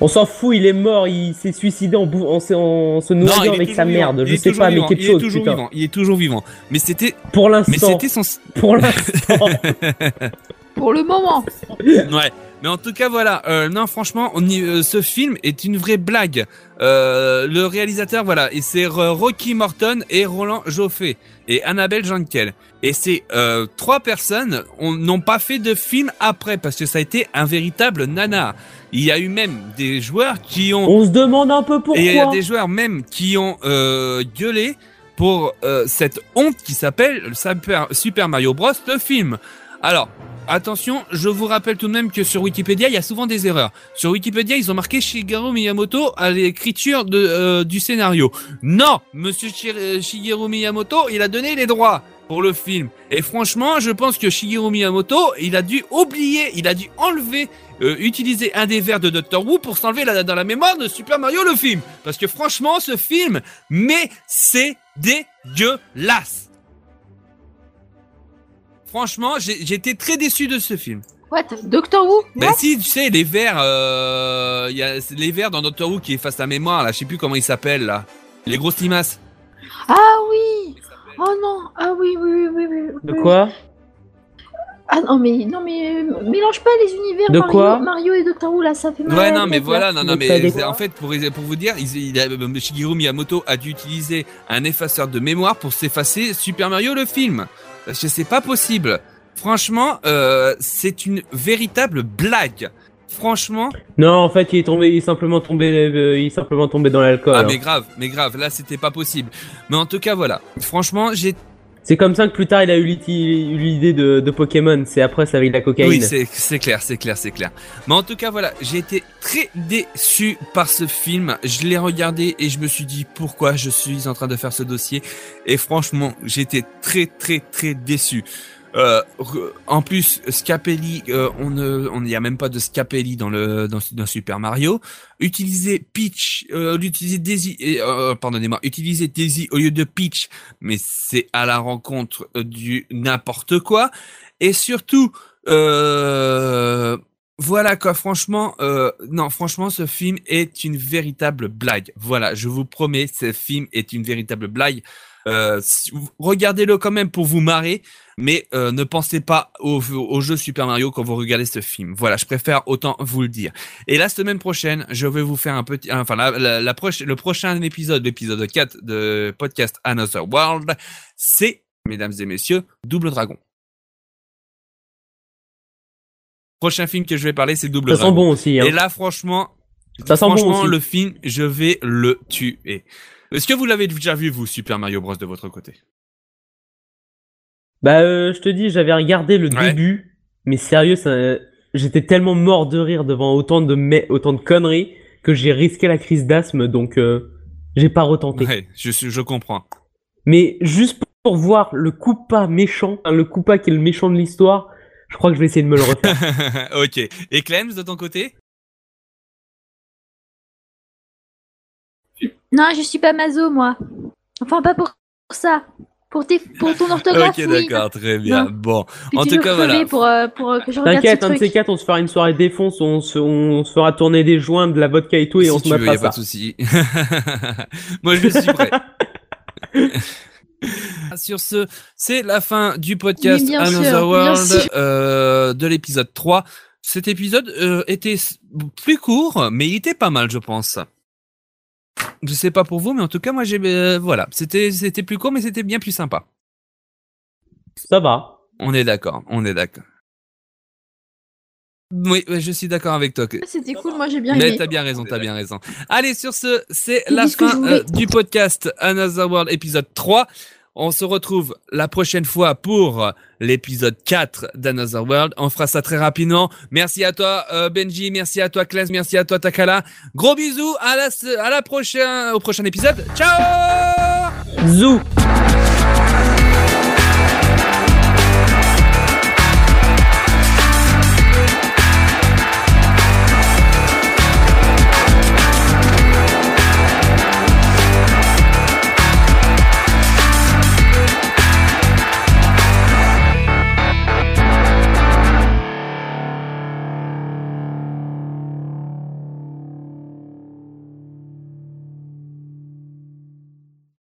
On s'en fout, il est mort, il s'est suicidé en, bou- en, se- en se est avec sa vivant. merde. Je sais pas, mais quelque il chose, est toujours putain. vivant. Il est toujours vivant. Mais c'était, Pour mais l'instant, c'était son, pour l'instant. Pour le moment. ouais. Mais en tout cas, voilà. Euh, non, franchement, on y- euh, ce film est une vraie blague. Euh, le réalisateur, voilà, et c'est euh, Rocky Morton et Roland Joffé et Annabelle Jankel. Et ces euh, trois personnes on- n'ont pas fait de film après parce que ça a été un véritable nanar. Il y a eu même des joueurs qui ont On se demande un peu pourquoi. et il y a des joueurs même qui ont euh, gueulé pour euh, cette honte qui s'appelle Super, Super Mario Bros. le film. Alors, attention, je vous rappelle tout de même que sur Wikipédia, il y a souvent des erreurs. Sur Wikipédia, ils ont marqué Shigeru Miyamoto à l'écriture de, euh, du scénario. Non, Monsieur euh, Shigeru Miyamoto, il a donné les droits pour le film. Et franchement, je pense que Shigeru Miyamoto, il a dû oublier, il a dû enlever, euh, utiliser un des vers de Dr. Who pour s'enlever dans la mémoire de Super Mario le film. Parce que franchement, ce film, mais c'est dégueulasse. Franchement, j'ai été très déçu de ce film. What? Doctor Who? Ben si, tu sais, les vers, euh, il y a les vers dans Doctor Who qui effacent la mémoire, là, je sais plus comment ils s'appellent, là. Les grosses limaces. Ah oui Oh non Ah oui, oui, oui, oui, oui. De quoi? Ah non, mais, non, mais euh, mélange pas les univers De Mario, quoi? Mario et Doctor Who, là, ça fait mal. Ouais, non, mais voilà, là. non, non, Mais en fait, pour, pour vous dire, il, il a- euh, Shigeru Miyamoto a dû utiliser un effaceur de mémoire pour s'effacer Super Mario le film. C'est pas possible. Franchement, euh, c'est une véritable blague. Franchement, Non, en fait, il est tombé, il est simplement tombé, euh, il est simplement tombé dans l'alcool. ah hein. mais grave, mais grave, là c'était pas possible. Mais en tout cas, voilà. Franchement, j'ai C'est comme ça que plus tard, il a eu l'idée de, Pokémon. C'est après, ça avec la cocaïne. Oui, c'est clair, c'est clair, c'est clair. Mais en tout cas, voilà, j'ai été très déçu par ce film. Je l'ai regardé et je me suis dit pourquoi je suis en train de faire ce dossier. Et franchement, j'étais très, très, très déçu. Euh, en plus, Scapelli, euh, on ne, on n'y a même pas de Scapelli dans le dans, Super Mario. Utiliser Peach, euh, utiliser Daisy, euh, pardonnez-moi, utiliser Daisy au lieu de Peach, mais c'est à la rencontre euh, du n'importe quoi. Et surtout, euh, voilà quoi, franchement, non, franchement, ce film est une véritable blague. Voilà, je vous promets, ce film est une véritable blague. Euh, Regardez-le quand même pour vous marrer, mais euh, ne pensez pas au, au jeu Super Mario quand vous regardez ce film. Voilà, je préfère autant vous le dire. Et la semaine prochaine, je vais vous faire un petit, enfin la, la, la proche- le prochain épisode, l'épisode 4 de podcast Another World, c'est, mesdames et messieurs, Double Dragon. Prochain film que je vais parler, c'est Double Ça sent Dragon. bon aussi. Hein. Et là, franchement, Ça sent bon franchement, aussi. le film, je vais le tuer. Est-ce que vous l'avez déjà vu, vous, Super Mario Bros. de votre côté? Bah, euh, je te dis, j'avais regardé le Ouais. début, mais sérieux, ça, j'étais tellement mort de rire devant autant de mais, autant de conneries que j'ai risqué la crise d'asthme, donc euh, j'ai pas retenté. Ouais, je, je comprends. Mais juste pour voir le Koopa méchant, le Koopa qui est le méchant de l'histoire, je crois que je vais essayer de me le refaire. ok. Et Clems, de ton côté? Non, je suis pas mazo, moi. Enfin, pas pour ça. Pour, tes, pour ton orthographe, Ok, oui. d'accord, très bien. Non. Bon, Puis en tu tout cas, voilà. Pour, euh, pour euh, que je T'inquiète, un de ces quatre, on se fera une soirée défonce, on se, on se fera tourner des joints, de la vodka et tout, et si on se tu veux, y mettra a pas ça. de souci. Moi, je suis prêt. Sur ce, c'est la fin du podcast Oui, Another sûr, World euh, de l'épisode 3. Cet épisode euh, était plus court, mais il était pas mal, je pense. Je sais pas pour vous, mais en tout cas, moi, j'ai euh, voilà, c'était c'était plus court, mais c'était bien plus sympa. Ça va. On est d'accord, on est d'accord. Oui, je suis d'accord avec toi. que- C'était cool, moi j'ai bien mais aimé. t'as bien raison, t'as bien raison. Allez, sur ce, c'est la fin euh, du podcast Another World épisode 3. On se retrouve la prochaine fois pour l'épisode 4 d'Another World. On fera ça très rapidement. Merci à toi euh, Benji, merci à toi Claes, merci à toi Takala. Gros bisous, à la, à prochaine, au prochain épisode. Ciao Zou